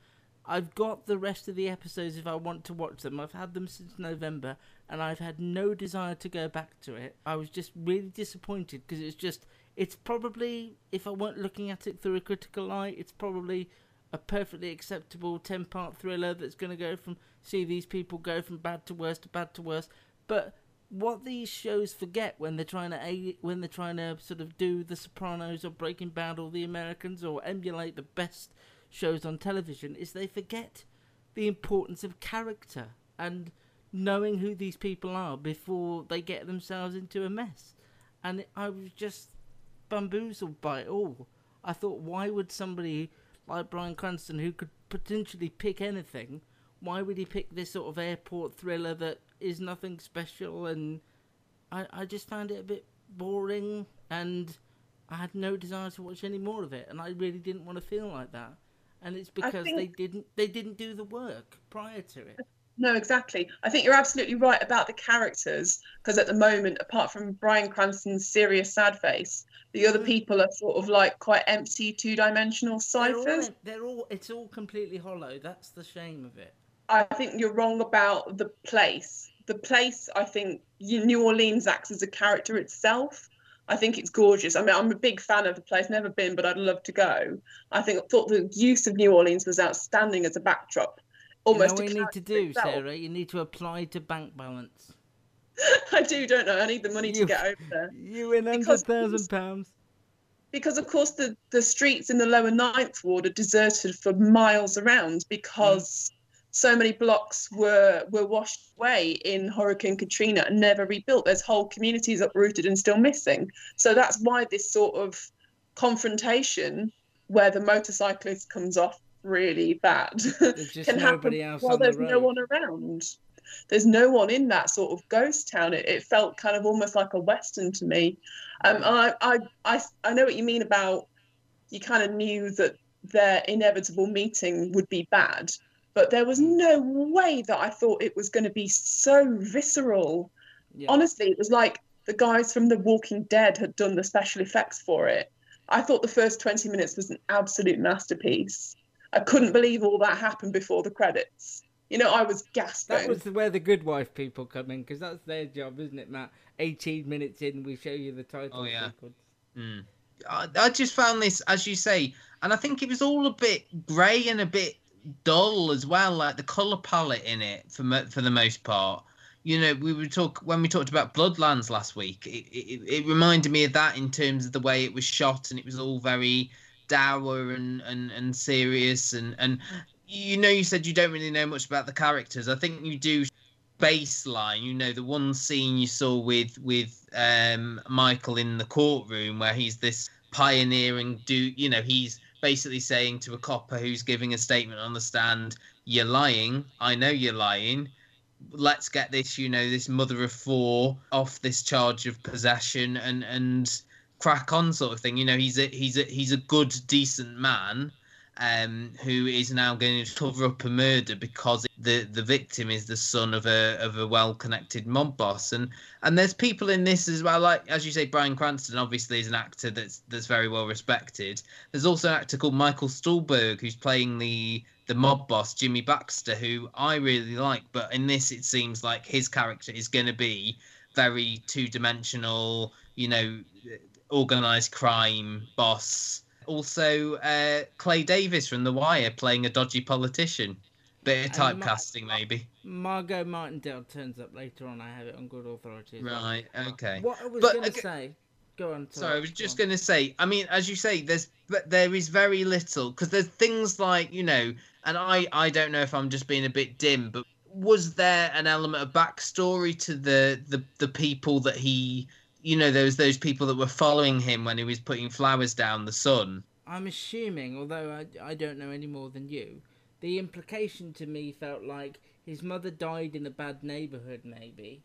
I've got the rest of the episodes if I want to watch them. I've had them since November and I've had no desire to go back to it. I was just really disappointed because it's just, it's probably, if I weren't looking at it through a critical eye, it's probably a perfectly acceptable 10 part thriller that's going to go from see these people go from bad to worse to bad to worse. But what these shows forget when they're trying to when they're trying to sort of do the sopranos or breaking bad or the americans or emulate the best shows on television is they forget the importance of character and knowing who these people are before they get themselves into a mess. And i was just bamboozled by it all i thought why would somebody like Bryan Cranston, who could potentially pick anything, why would he pick this sort of airport thriller that is nothing special? And I, I just found it a bit boring, and I had no desire to watch any more of it, and I really didn't want to feel like that. And it's because think- they didn't they didn't do the work prior to it. No, exactly. I think you're absolutely right about the characters because at the moment, apart from Bryan Cranston's serious sad face, the other mm-hmm. people are sort of like quite empty, two-dimensional They're all, ciphers. they're all it's all completely hollow. That's the shame of it. I think you're wrong about the place. The place, I think, New Orleans acts as a character itself. I think it's gorgeous. I mean, I'm a big fan of the place. Never been, but I'd love to go. I think thought the use of New Orleans was outstanding as a backdrop. Almost you know what you need to do, itself. Sarah? You need to apply to bank balance. I do, don't I? I need the money to get over there. You win hundred thousand pounds. because of course the, the streets in the lower ninth ward are deserted for miles around because mm. so many blocks were were washed away in hurricane katrina and never rebuilt there's whole communities uprooted and still missing so that's why this sort of confrontation where the motorcyclist comes off really bad just can happen while on the there's no one around there's no one in that sort of ghost town. It, it felt kind of almost like a western to me. Um, I, I, I, I know what you mean about you kind of knew that their inevitable meeting would be bad, but there was no way that I thought it was going to be so visceral. Honestly, it was like the guys from The Walking Dead had done the special effects for it. I thought the first 20 minutes was an absolute masterpiece. I couldn't believe all that happened before the credits. You know, I was gasping. That was where the good wife people come in because that's their job, isn't it, Matt? 18 minutes in, we show you the title Oh, yeah. sequence. Mm. I, I just found this, as you say, and I think it was all a bit grey and a bit dull as well, like the colour palette in it for mo- for the most part. you know, we were talk when we talked about Bloodlands last week. It, it, it reminded me of that in terms of the way it was shot, and it was all very dour and and and serious. And and you know, you said you don't really know much about the characters. I think you do baseline. You know, the one scene you saw with with um, Michael in the courtroom where he's this pioneering dude You know, he's basically saying to a copper who's giving a statement on the stand, "You're lying. I know you're lying." let's get this, you know, this mother of four off this charge of possession and and crack on sort of thing. You know, he's a he's a he's a good, decent man um, who is now going to cover up a murder because the the victim is the son of a of a well connected mob boss. And and there's people in this as well, like as you say, Bryan Cranston obviously is an actor that's that's very well respected. There's also an actor called Michael Stuhlbarg who's playing the the mob boss Jimmy Baxter, who I really like, but in this it seems like his character is going to be very two dimensional. You know, organized crime boss. Also, uh, Clay Davis from The Wire playing a dodgy politician. Bit of typecasting, Mar- maybe. Margot Martindale turns up later on. I have it on good authority. Right. Okay. What I was going to aga- say. Go on. Sorry, I was just going to say. I mean, as you say, there's but there is very little because there's things like you know, and I I don't know if I'm just being a bit dim, but was there an element of backstory to the the the people that he you know there was those people that were following him when he was putting flowers down the sun. I'm assuming, although I, I don't know any more than you, the implication to me felt like his mother died in a bad neighborhood, maybe,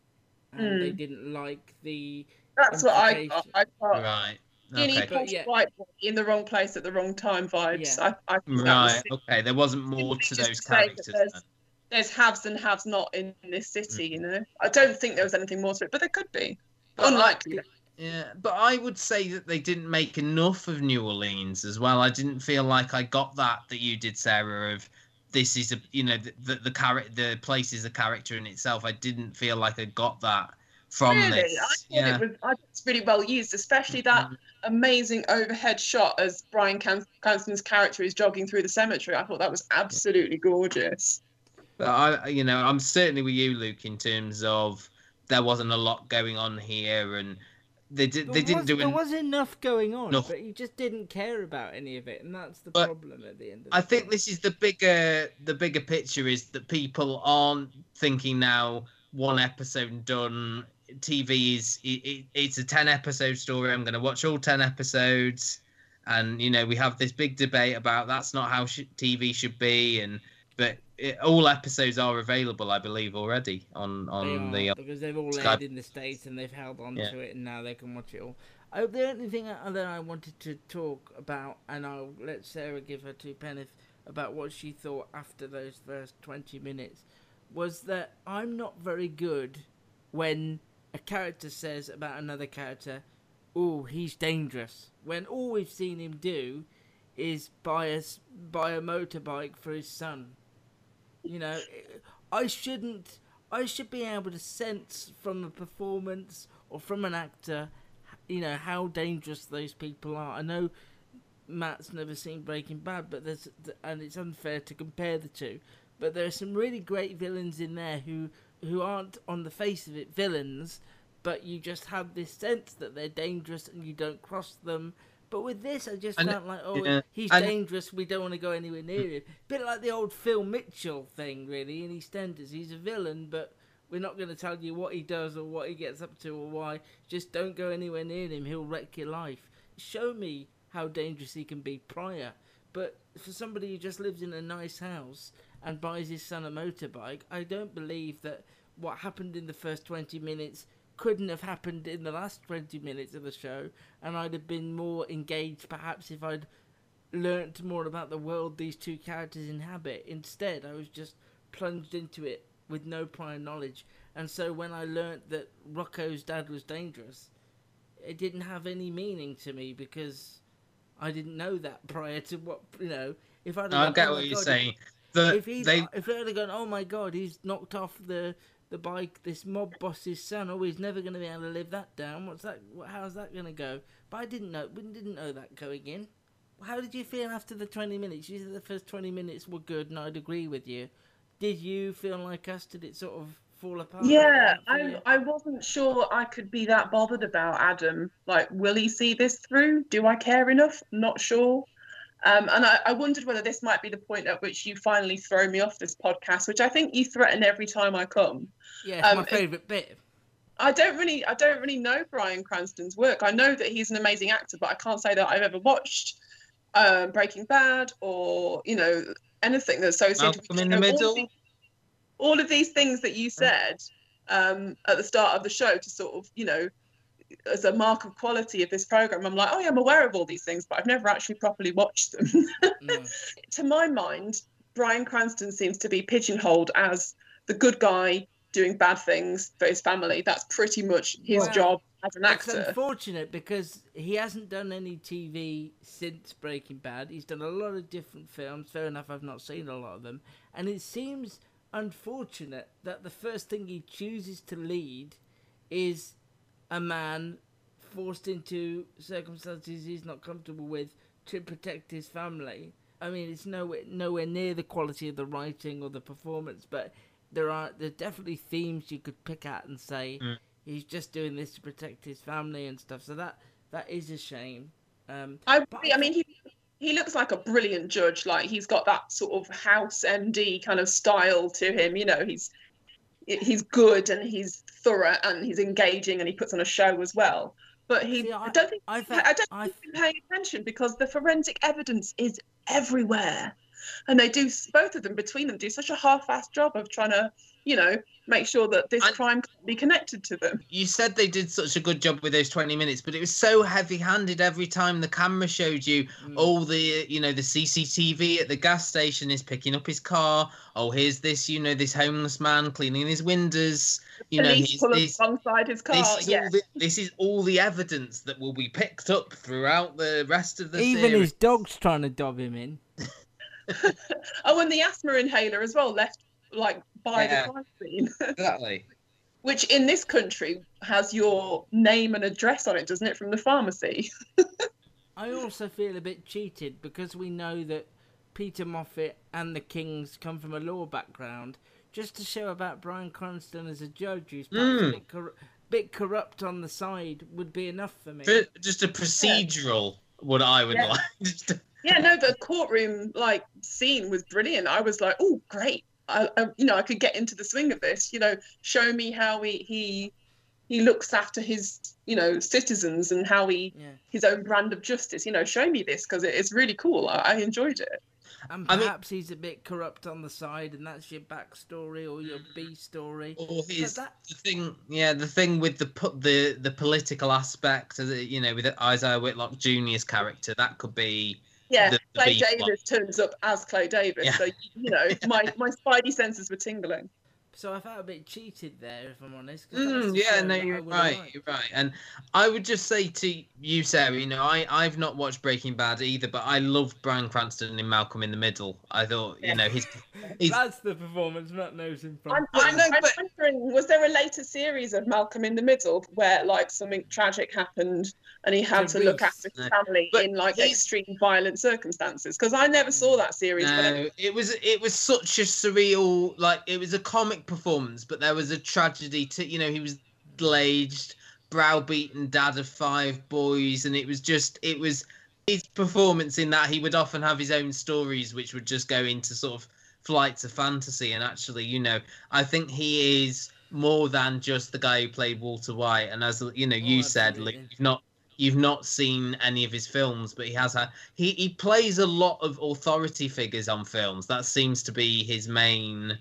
and they Mm. didn't like the. That's what I got. I got Right. skinny, Okay. posh white boy in the wrong place at the wrong time vibes. I, I think Right. Okay. There wasn't more to those to say that characters. there's, then. there's haves and haves not in this city, you know. I don't think there was anything more to it, but there could be. Unlikely. Yeah, but I would say that they didn't make enough of New Orleans as well. I didn't feel like I got that that you did, Sarah. Of this is a you know the the, the character the place is a character in itself. I didn't feel like I got that from really, this. I thought yeah. it was. I thought it's really well used, especially that mm-hmm. amazing overhead shot as Bryan Can- Cranston's character is jogging through the cemetery. I thought that was absolutely gorgeous. But I, you know, I'm certainly with you, Luke, in terms of there wasn't a lot going on here, and they did. They didn't was, do there was enough going on, but he just didn't care about any of it, and that's the But problem at the end of I think this is the bigger the bigger picture is that people aren't thinking now one episode done. TV is it, it, it's a ten episode story. I'm going to watch all ten episodes, and you know we have this big debate about that's not how sh- TV should be, and but it, all episodes are available, I believe, already on on They the uh, because they've all aired in the states and they've held on Yeah. to it, and now they can watch it all. Oh, the only thing that I wanted to talk about, and I'll let Sarah give her two pennies about what she thought after those first twenty minutes, was that I'm not very good when a character says about another character, "Oh, he's dangerous," when all we've seen him do is buy a buy a motorbike for his son. You know, I shouldn't. I should be able to sense from a performance or from an actor, you know, how dangerous those people are. I know Matt's never seen Breaking Bad, but there's and it's unfair to compare the two. But there are some really great villains in there who who aren't on the face of it villains, but you just have this sense that they're dangerous and you don't cross them. But with this, I just And- felt like, oh, yeah, he's and- dangerous. We don't want to go anywhere near him. Bit like the old Phil Mitchell thing, really, in EastEnders. He's a villain, but we're not going to tell you what he does or what he gets up to or why. Just don't go anywhere near him. He'll wreck your life. Show me how dangerous he can be prior. But for somebody who just lives in a nice house and buys his son a motorbike, I don't believe that what happened in the first 20 minutes couldn't have happened in the last 20 minutes of the show, and I'd have been more engaged perhaps if I'd learnt more about the world these two characters inhabit. Instead, I was just plunged into it with no prior knowledge, and so when I learnt that Rocco's dad was dangerous, it didn't have any meaning to me because I didn't know that prior to what you know. If I'd have I get "Oh what my you're God," saying. The, if he they if I'd have gone, oh my god, he's knocked off the the bike, this mob boss's son. Oh, he's never going to be able to live that down. What's that? How's that going to go? But I didn't know. We didn't know that going in. How did you feel after the twenty minutes? You said the first twenty minutes were good, and I'd agree with you. Did you feel like us? Did it sort of fall apart. Yeah, I you? I wasn't sure I could be that bothered about Adam. Like, will he see this through? Do I care enough? Not sure. Um, and I, I wondered whether this might be the point at which you finally throw me off this podcast, which I think you threaten every time I come. Yeah, Um, my favourite bit. I don't really I don't really know Bryan Cranston's work. I know that he's an amazing actor, but I can't say that I've ever watched um, Breaking Bad or you know anything that's associated Malcolm with in the you all of Middle? these- all of these things that you said um, at the start of the show to sort of you know as a mark of quality of this program i'm like oh yeah i'm aware of all these things but i've never actually properly watched them mm. to my mind bryan cranston seems to be pigeonholed as the good guy doing bad things for his family that's pretty much his Well, job as an It's actor unfortunate because he hasn't done any TV since Breaking Bad. He's done a lot of different films. Fair enough, I've not seen a lot of them. And it seems unfortunate that the first thing he chooses to lead is a man forced into circumstances he's not comfortable with to protect his family. I mean, it's nowhere nowhere near the quality of the writing or the performance, but there are there's definitely themes you could pick at and say Mm. he's just doing this to protect his family and stuff. So that that is a shame. Um, I, I mean, he he looks like a brilliant judge. Like he's got that sort of house MD kind of style to him. You know, he's he's good and he's thorough and he's engaging and he puts on a show as well. But he, I, don't think I, don't think he's been paying attention because the forensic evidence is everywhere, and they do both of them between them do such a half-assed job of trying to, you know, make sure that this crime can't be connected to them. You said they did such a good job with those 20 minutes, but it was so heavy-handed every time the camera showed you mm. all the, you know, the CCTV at the gas station is picking up his car. Oh, here's this, you know, this homeless man cleaning his windows. You know, Police he's, pull up he's, alongside his car. this, is yeah. all the, this is all the evidence that will be picked up throughout the rest of the even series. his dog's trying to dob him in. Oh, and the asthma inhaler as well, left like by Yeah. the crime scene. Exactly. Which in this country has your name and address on it, doesn't it, from the pharmacy? I also feel a bit cheated because we know that Peter Moffat and the Kings come from a law background. Just to show about Bryan Cranston as a judge who's perhaps a Mm. bit, cor- bit corrupt on the side would be enough for me. Just a procedural, what I would Yeah. like. yeah, no, the courtroom like scene was brilliant. I was like, oh, great. I, I, you know, I could get into the swing of this. You know, show me how he he he looks after his you know citizens and how he his own brand of justice. You know, show me this because it, it's really cool. I, I enjoyed it. And I mean- perhaps he's a bit corrupt on the side, and that's your backstory or your B story. Or But his that- the thing, yeah, the thing with the pu- the the political aspect of the, you know, with Isaiah Whitlock Jr.'s character, that could be Yeah, the, the Clay. Davis turns up as Clay Davis, Yeah. so you know my my spidey senses were tingling. So I felt a bit cheated there, if I'm honest. Mm, yeah, show no, you're right, liked. you're right. And I would just say to you, Sarah, you know, I I've not watched Breaking Bad either, but I loved Bryan Cranston in Malcolm in the Middle. I thought, you know, his, his That's the performance Matt knows him from. I'm, I'm, I'm wondering, was there a later series of Malcolm in the Middle where like something tragic happened and he had to look after his No. family But in like he's- extreme violent circumstances? Because I never saw that series. but I- No, it was it was such a surreal like it was a comic performance, but there was a tragedy to you know he was middle-aged, browbeaten dad of five boys, and it was just it was his performance in that he would often have his own stories which would just go into sort of flights of fantasy, and actually you know I think he is more than just the guy who played Walter White, and as you know oh, you said, Luke, you've not you've not seen any of his films, but he has had he he plays a lot of authority figures on films. That seems to be his main,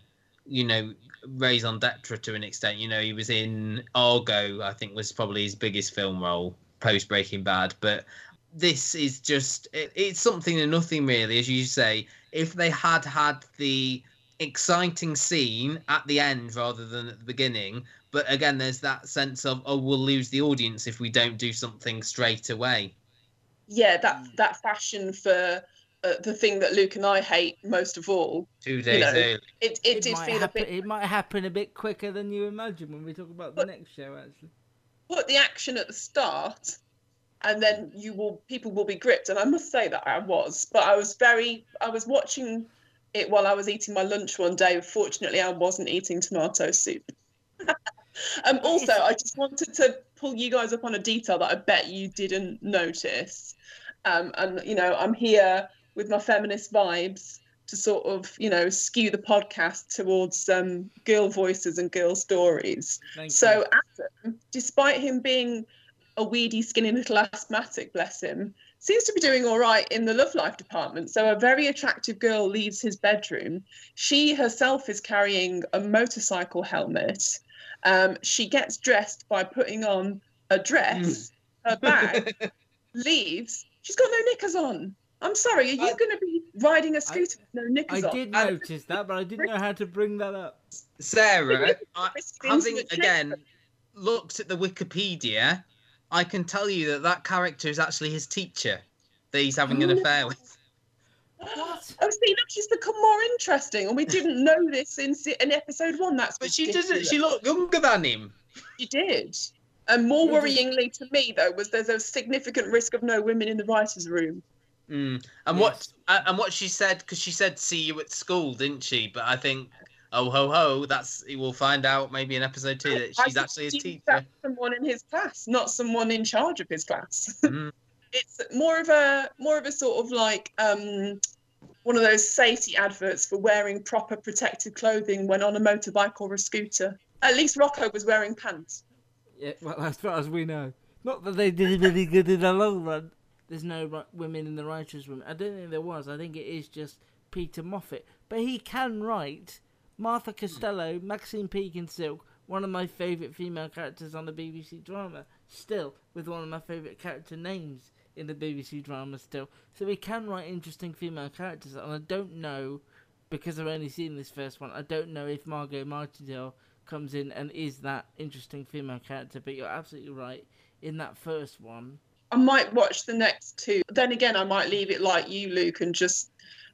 you know, raison d'etre to an extent. You know, he was in Argo, I think was probably his biggest film role post Breaking Bad, but this is just it, it's something and nothing really, as you say. If they had had the exciting scene at the end rather than at the beginning, but again, there's that sense of oh, we'll lose the audience if we don't do something straight away. yeah, that that fashion for uh, the thing that Luke and I hate most of all. Two days know, early. It it, did might feel a happen, bit it might happen a bit quicker than you imagine when we talk about the next show. Actually, put the action at the start and then you will people will be gripped and i must say that i was but i was very i was watching it while i was eating my lunch one day fortunately i wasn't eating tomato soup um, also, I just wanted to pull you guys up on a detail that I bet you didn't notice. Um, and you know, I'm here with my feminist vibes to sort of, you know, skew the podcast towards um, girl voices and girl stories. Thank so you. Adam, despite him being a weedy, skinny little asthmatic, bless him, seems to be doing all right in the love life department. So a very attractive girl leaves his bedroom. She herself is carrying a motorcycle helmet. Um, she gets dressed by putting on a dress, her bag, leaves. She's got no knickers on. I'm sorry, are you going to be riding a scooter with no I knickers on? did notice that, but I didn't know how to bring that up. Sarah, I, Risk having intimate again looked at the Wikipedia, I can tell you that that character is actually his teacher that he's having an affair with. What? Oh, see, look, she's become more interesting, and we didn't know this in in episode one. That's But she ridiculous. didn't. She looked younger than him. She did. And more worryingly to me, though, was there's a significant risk of no women in the writers' room. Mm. And what uh, and what she said because she said see you at school, didn't she? But I think oh ho ho, that's we'll find out maybe in episode two that I she's think actually his teacher. that's someone in his class, not someone in charge of his class. Mhm. it's more of a more of a sort of like um, one of those safety adverts for wearing proper protective clothing when on a motorbike or a scooter. At least Rocco was wearing pants. Yeah, well, as far as we know. Not that they did really good in the long run. There's no women in the writers' room. I don't think there was. I think it is just Peter Moffat. But he can write. Martha Costello, Maxine Silk, one of my favourite female characters on the BBC drama, still with one of my favourite character names in the BBC drama still. So he can write interesting female characters, and I don't know because I've only seen this first one. I don't know if Margot Martindale comes in and is that interesting female character. But you're absolutely right. In that first one, I might watch the next two. Then again, I might leave it like you, Luke, and just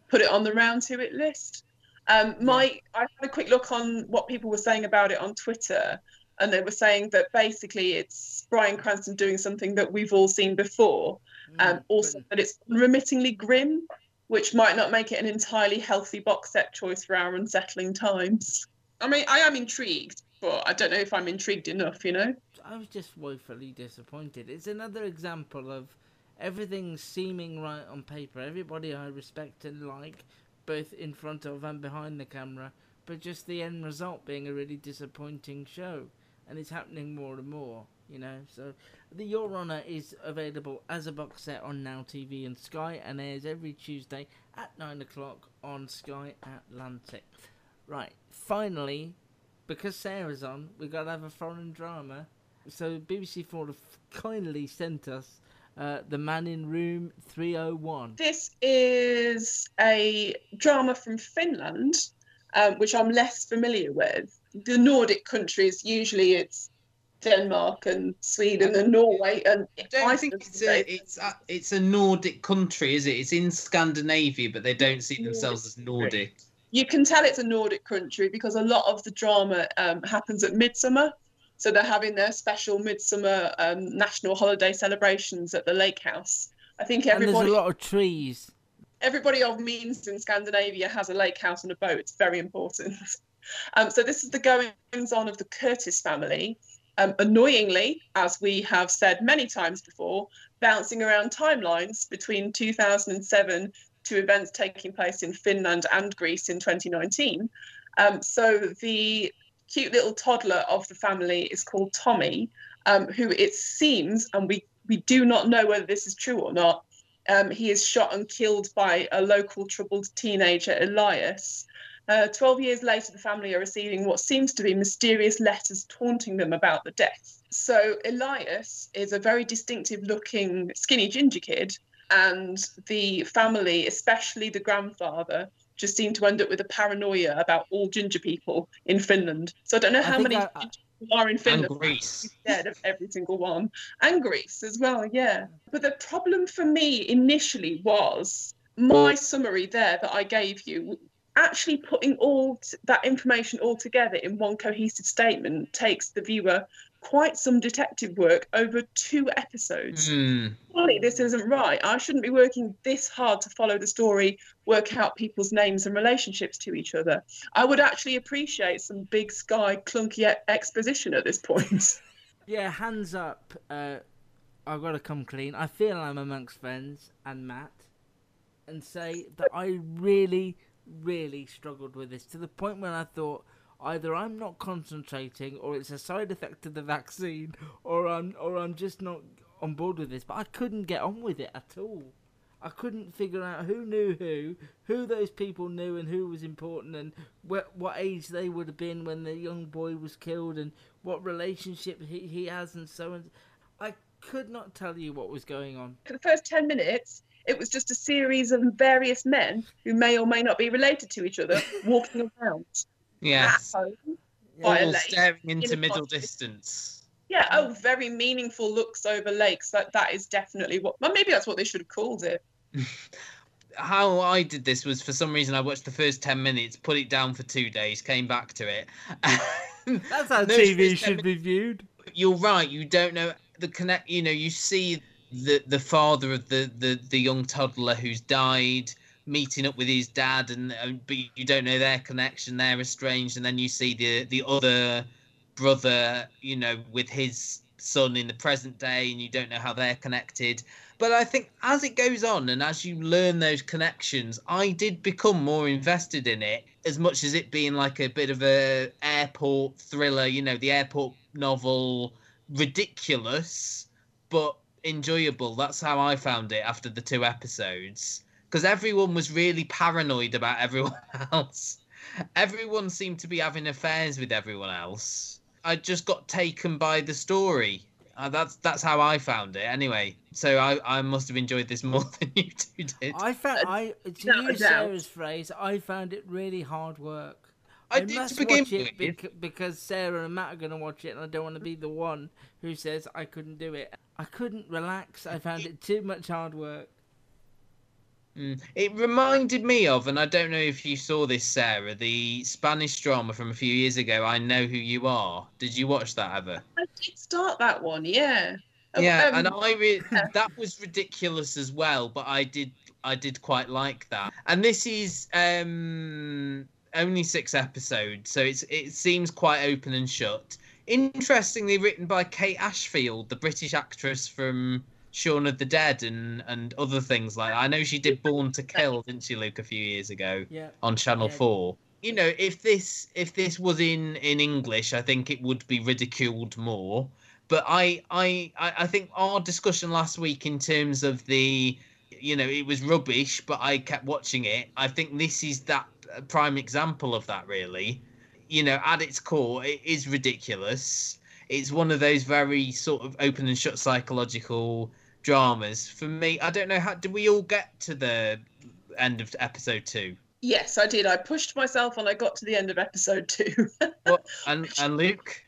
put it on the round to it list. Um, my, I had a quick look on what people were saying about it on Twitter, and they were saying that basically it's Bryan Cranston doing something that we've all seen before, and also that it's unremittingly grim, which might not make it an entirely healthy box set choice for our unsettling times. I mean, I am intrigued, but I don't know if I'm intrigued enough, you know? I was just woefully disappointed. It's another example of everything seeming right on paper. Everybody I respect and like, both in front of and behind the camera, but just the end result being a really disappointing show. And it's happening more and more, you know. So, The Your Honor is available as a box set on Now TV and Sky and airs every Tuesday at 9 o'clock on Sky Atlantic. Right, finally, because Sarah's on, we've got to have a foreign drama. So BBC Four have kindly sent us uh, The Man in Room 301. This is a drama from Finland, um, which I'm less familiar with. The Nordic countries, usually it's Denmark and Sweden and Norway and I don't think it's a, it's a, it's a Nordic country, is it? It's in Scandinavia, but they don't see themselves as Nordic. you can tell it's a Nordic country because a lot of the drama um, happens at midsummer. So they're having their special midsummer um, national holiday celebrations at the lake house. I think everybody. And there's a lot of trees. everybody of means in Scandinavia has a lake house and a boat. It's very important. Um, so this is the goings on of the Curtis family. Um, annoyingly, as we have said many times before, bouncing around timelines between 2007 to events taking place in Finland and Greece in 2019. Um, so the cute little toddler of the family is called Tommy, um, who it seems, and we, we do not know whether this is true or not, um, he is shot and killed by a local troubled teenager, Elias. Uh, 12 years later, the family are receiving what seems to be mysterious letters taunting them about the death. So, Elias is a very distinctive looking, skinny ginger kid, and the family, especially the grandfather, just seem to end up with a paranoia about all ginger people in Finland. So, I don't know how many I- ginger people are in Finland. And Greece. Scared of every single one, and Greece as well, yeah. But the problem for me initially was my summary there that I gave you. Actually, putting all t- that information all together in one cohesive statement takes the viewer quite some detective work over two episodes. Mm. Surely this isn't right. I shouldn't be working this hard to follow the story, work out people's names and relationships to each other. I would actually appreciate some big sky clunky exposition at this point. Yeah, hands up. Uh, I've got to come clean. I feel I'm amongst friends and Matt, and say that I really, really struggled with this to the point when I thought either I'm not concentrating, or it's a side effect of the vaccine, or I'm or I'm just not on board with this. But I couldn't get on with it at all. I couldn't figure out who knew who, who those people knew, and who was important, and what age they would have been when the young boy was killed, and what relationship he, he has, and so on. I could not tell you what was going on. For the first 10 minutes, it was just a series of various men who may or may not be related to each other walking around. Yes. at home by All lake staring into a middle cottage. distance. Yeah, oh, very meaningful looks over lakes. That that is definitely what. Well, maybe that's what they should have called it. How I did this was for some reason I watched the first 10 minutes, put it down for two days, came back to it. That's how TV should be viewed. You're right, you don't know the connect, you know, you see the the father of the the, the young toddler who's died meeting up with his dad and, and but you don't know their connection they're estranged and then you see the the other brother you know with his son in the present day and you don't know how they're connected. But i think as it goes on and as you learn those connections i did become more invested in it as much as it being like a bit of a airport thriller you know the airport novel ridiculous but enjoyable. That's how i found it after the two episodes because everyone was really paranoid about everyone else everyone seemed to be having affairs with everyone else i just got taken by the story uh, that's that's how i found it anyway so i i must have enjoyed this more than you two did I found I to no use doubt. Sarah's phrase, I found it really hard work. I I, did to must begin watch it with. bec- because Sarah and Matt are going to watch it, and I don't want to be the one who says I couldn't do it. I couldn't relax. I found it too much hard work. Mm. It reminded me of, and I don't know if you saw this, Sarah, the Spanish drama from a few years ago. I know who you are. Did you watch that ever? I did start that one, yeah. Yeah, Um, and I re- that was ridiculous as well, but I did I did quite like that. And this is um only six episodes, so it's it seems quite open and shut. Interestingly written by Kate Ashfield, the British actress from Shaun of the Dead and and other things like that. I know she did Born to Kill, didn't she, Luke, a few years ago Yeah. on Channel Yeah. Four. You know, if this if this was in in English, I think it would be ridiculed more. But I I I think our discussion last week in terms of the you know it was rubbish, but I kept watching it. I think this is that uh, prime example of that really. You know, at its core, it is ridiculous. It's one of those very sort of open and shut psychological dramas. For me, I don't know how did we all get to the end of episode two? Yes, I did. I pushed myself and I got to the end of episode two. What and and Luke?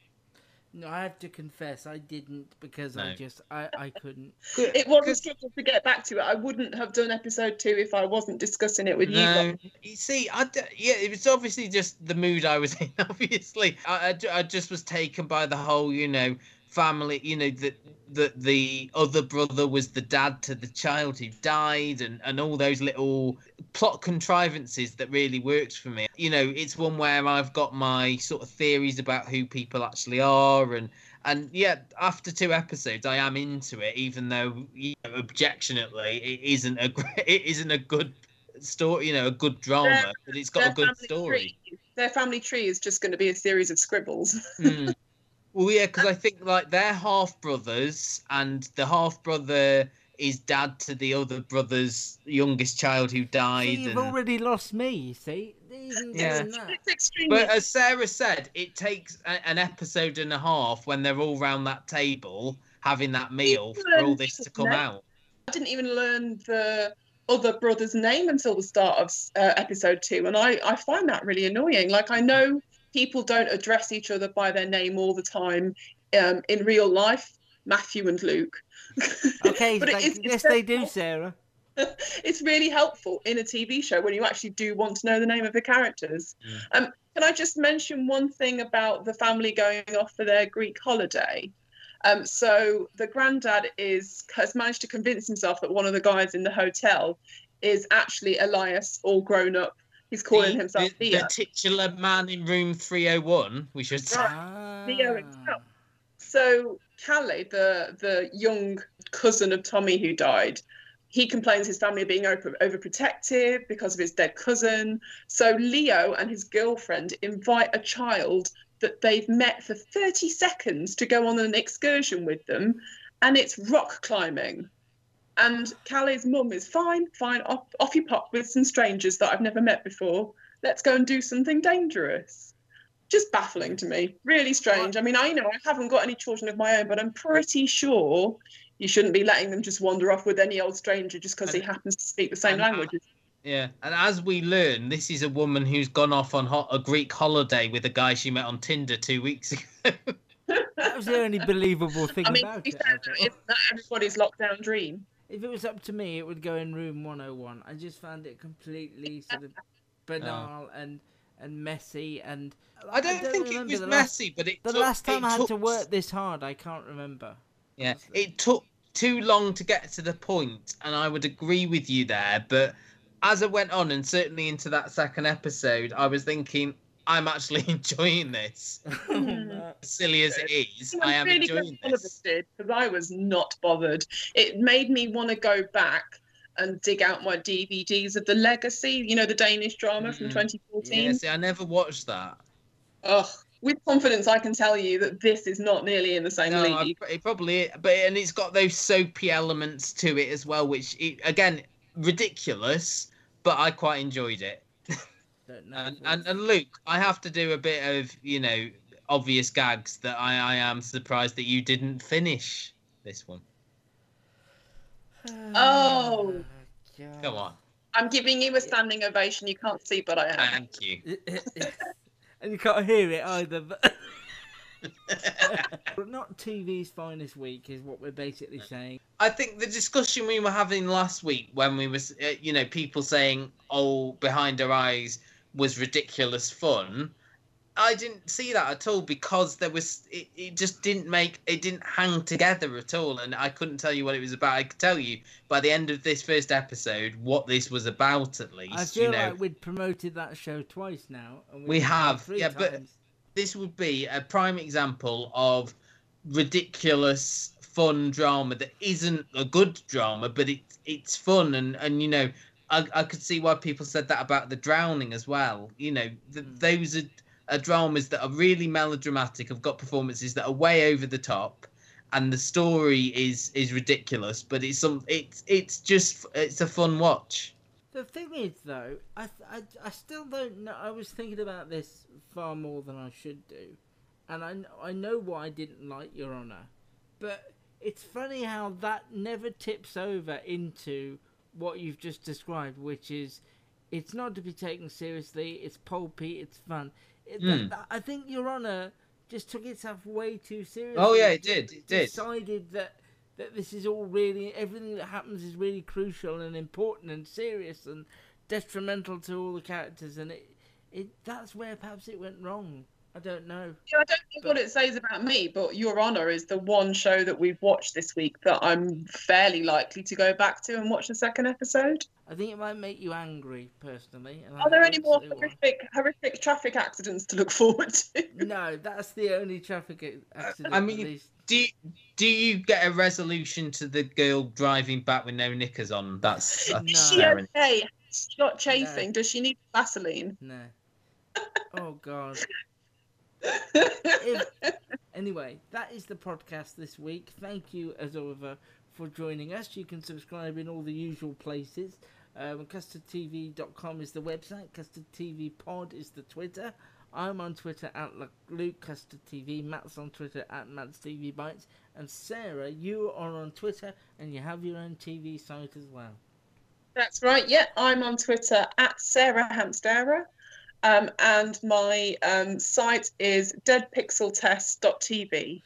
No, I have to confess, I didn't because I just I I couldn't. it was a struggle to get back to it. I wouldn't have done episode two if I wasn't discussing it with you. Guys. you see, I d- yeah, it was obviously just the mood I was in. Obviously, I, I I just was taken by the whole, you know, family. You know that the the other brother was the dad to the child who died, and and all those little plot contrivances that really worked for me. You know, it's one where I've got my sort of theories about who people actually are, and and yeah, after two episodes, I am into it, even though you know, objectionately, it isn't a gr- it isn't a good story. You know, a good drama, Their- but it's got a good story. Tree, their family tree is just going to be a series of scribbles. Mm. Well, yeah, because I think like they're half brothers, and the half brother is dad to the other brother's youngest child who See, died. you've and... already lost me. You see, Even Yeah. doing that. It's extremely. But as Sarah said, it takes a, an episode and a half when they're all round that table having that meal for all this to come out. I didn't even learn the other brother's name until the start of uh, episode two, and I, I find that really annoying. Like, I know people don't address each other by their name all the time um, in real life, Matthew and Luke. Okay, But it thank- is- it's yes, very they do, Sarah. it's really helpful in a TV show when you actually do want to know the name of the characters. Um, can I just mention one thing about the family going off for their Greek holiday? Um, so the granddad is has managed to convince himself that one of the guys in the hotel is actually Elias, all grown up. He's calling The- himself the, Theo. the titular man in room 301, we should say. Theo ah. himself. So Callie, the the young cousin of Tommy who died, he complains his family are being over, overprotective because of his dead cousin. So Leo and his girlfriend invite a child that they've met for 30 seconds to go on an excursion with them, and it's rock climbing. And Callie's mum is fine, fine, off, off you pop with some strangers that I've never met before. Let's go and do something dangerous just baffling to me. Really strange. I mean, I know I haven't got any children of my own, but I'm pretty sure you shouldn't be letting them just wander off with any old stranger just because he happens to speak the same and, uh, language. Yeah, and as we learn, this is a woman who's gone off on ho- a Greek holiday with a guy she met on Tinder two weeks ago. That was the only believable thing I mean, about it. Fair, isn't that everybody's lockdown dream? If it was up to me, it would go in room 101. I just found it completely sort of banal and and messy and I don't think it was messy, last, but it the took- last time I had took- to work this hard, I can't remember. Yeah, it took too long to get to the point, and I would agree with you there. But as it went on, and certainly into that second episode, I was thinking, I'm actually enjoying this. As silly as it is, I am really enjoying one of us because I was not bothered. It made me want to go back and dig out my DVDs of the Legacy, you know, the Danish drama from Mm. 2014. Yeah, see, I never watched that. Ugh, with confidence, I can tell you that this is not nearly in the same No, league. I- it probably, but and it's got those soapy elements to it as well, which it, again ridiculous, but I quite enjoyed it. and, and and Luke, I have to do a bit of you know obvious gags that I I am surprised that you didn't finish this one. Oh, Come on, I'm giving you a standing ovation. You can't see, but I am. thank you. and you can't hear it either. But But not TV's finest week is what we're basically saying. I think the discussion we were having last week when we was uh, you know people saying oh behind her eyes was ridiculous fun. I didn't see that at all because there was it, it just didn't make it didn't hang together at all and I couldn't tell you what it was about. I could tell you by the end of this first episode what this was about at least. I feel you know. like we'd promoted that show twice now. We we've done it three yeah, but this would be a prime example of ridiculous fun drama that isn't a good drama, but it's it's fun and and you know I I could see why people said that about the drowning as well. You know, th- mm. those are, are dramas that are really melodramatic, have got performances that are way over the top. And the story is is ridiculous, but it's some it's it's just it's a fun watch. The thing is, though, I, I, I still don't know. I was thinking about this far more than I should do, and I, I know why I didn't like Your Honour, but it's funny how that never tips over into what you've just described, which is it's not to be taken seriously. It's pulpy. It's fun. It, that- hmm. that- I think Your Honour just took itself way too seriously. Oh, yeah, it did, it did. Decided that that this is all really everything that happens is really crucial and important and serious and detrimental to all the characters, and it it that's where perhaps it went wrong. I don't know. Yeah, I don't know what it says about me, but Your Honour is the one show that we've watched this week that I'm fairly likely to go back to and watch the second episode. I think it might make you angry personally. and Are there any more won't horrific, horrific traffic accidents to look forward to? No, that's the only traffic accident. I at mean, least. do you, do you get a resolution to the girl driving back with no knickers on? That's, that's Is she okay? Has she got chafing? Does she need Vaseline? No. oh God. If- anyway, that is the podcast this week. Thank you, as ever, for joining us. You can subscribe in all the usual places. Um, CustardTV.com is the website. Custard TV Pod is the Twitter. I'm on Twitter at Lu- Luke Custard TV. Matt's on Twitter at Matt's TV Bites. And Sarah, you are on Twitter and you have your own TV site as well. That's right. Yeah, I'm on Twitter at Sarah Hamstera. Um, and my um, site is deadpixeltest.tv.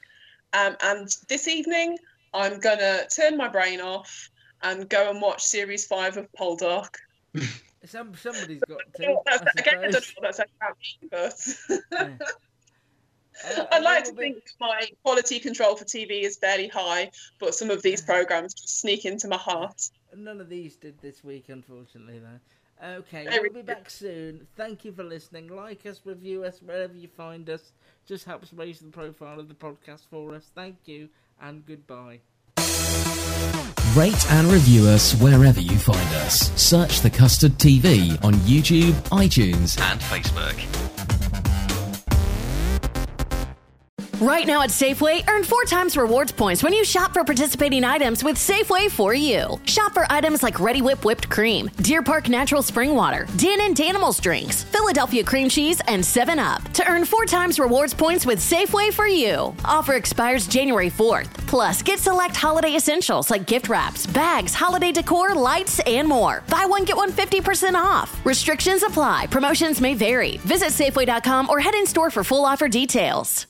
Um, and this evening, I'm going to turn my brain off and go and watch series five of Poldark. Some somebody's got to. I again, I don't know what that's like about me, but Uh, I like to think my quality control for TV is fairly high, but some of these programs just sneak into my heart. None of these did this week, unfortunately, though. Okay, Very we'll be back soon. Thank you for listening. Like us, review us wherever you find us. Just helps raise the profile of the podcast for us. Thank you, and goodbye. Rate and review us wherever you find us. Search The Custard TV on YouTube, iTunes, and Facebook. Right now at Safeway, earn four times rewards points when you shop for participating items with Safeway for you. Shop for items like Reddi-wip whipped cream, Deer Park natural spring water, Dannon Danimals drinks, Philadelphia cream cheese, and 7 Up to earn four times rewards points with Safeway for you. Offer expires January 4th. Plus, get select holiday essentials like gift wraps, bags, holiday decor, lights, and more. Buy one, get one 50% off. Restrictions apply. Promotions may vary. Visit Safeway.com or head in store for full offer details.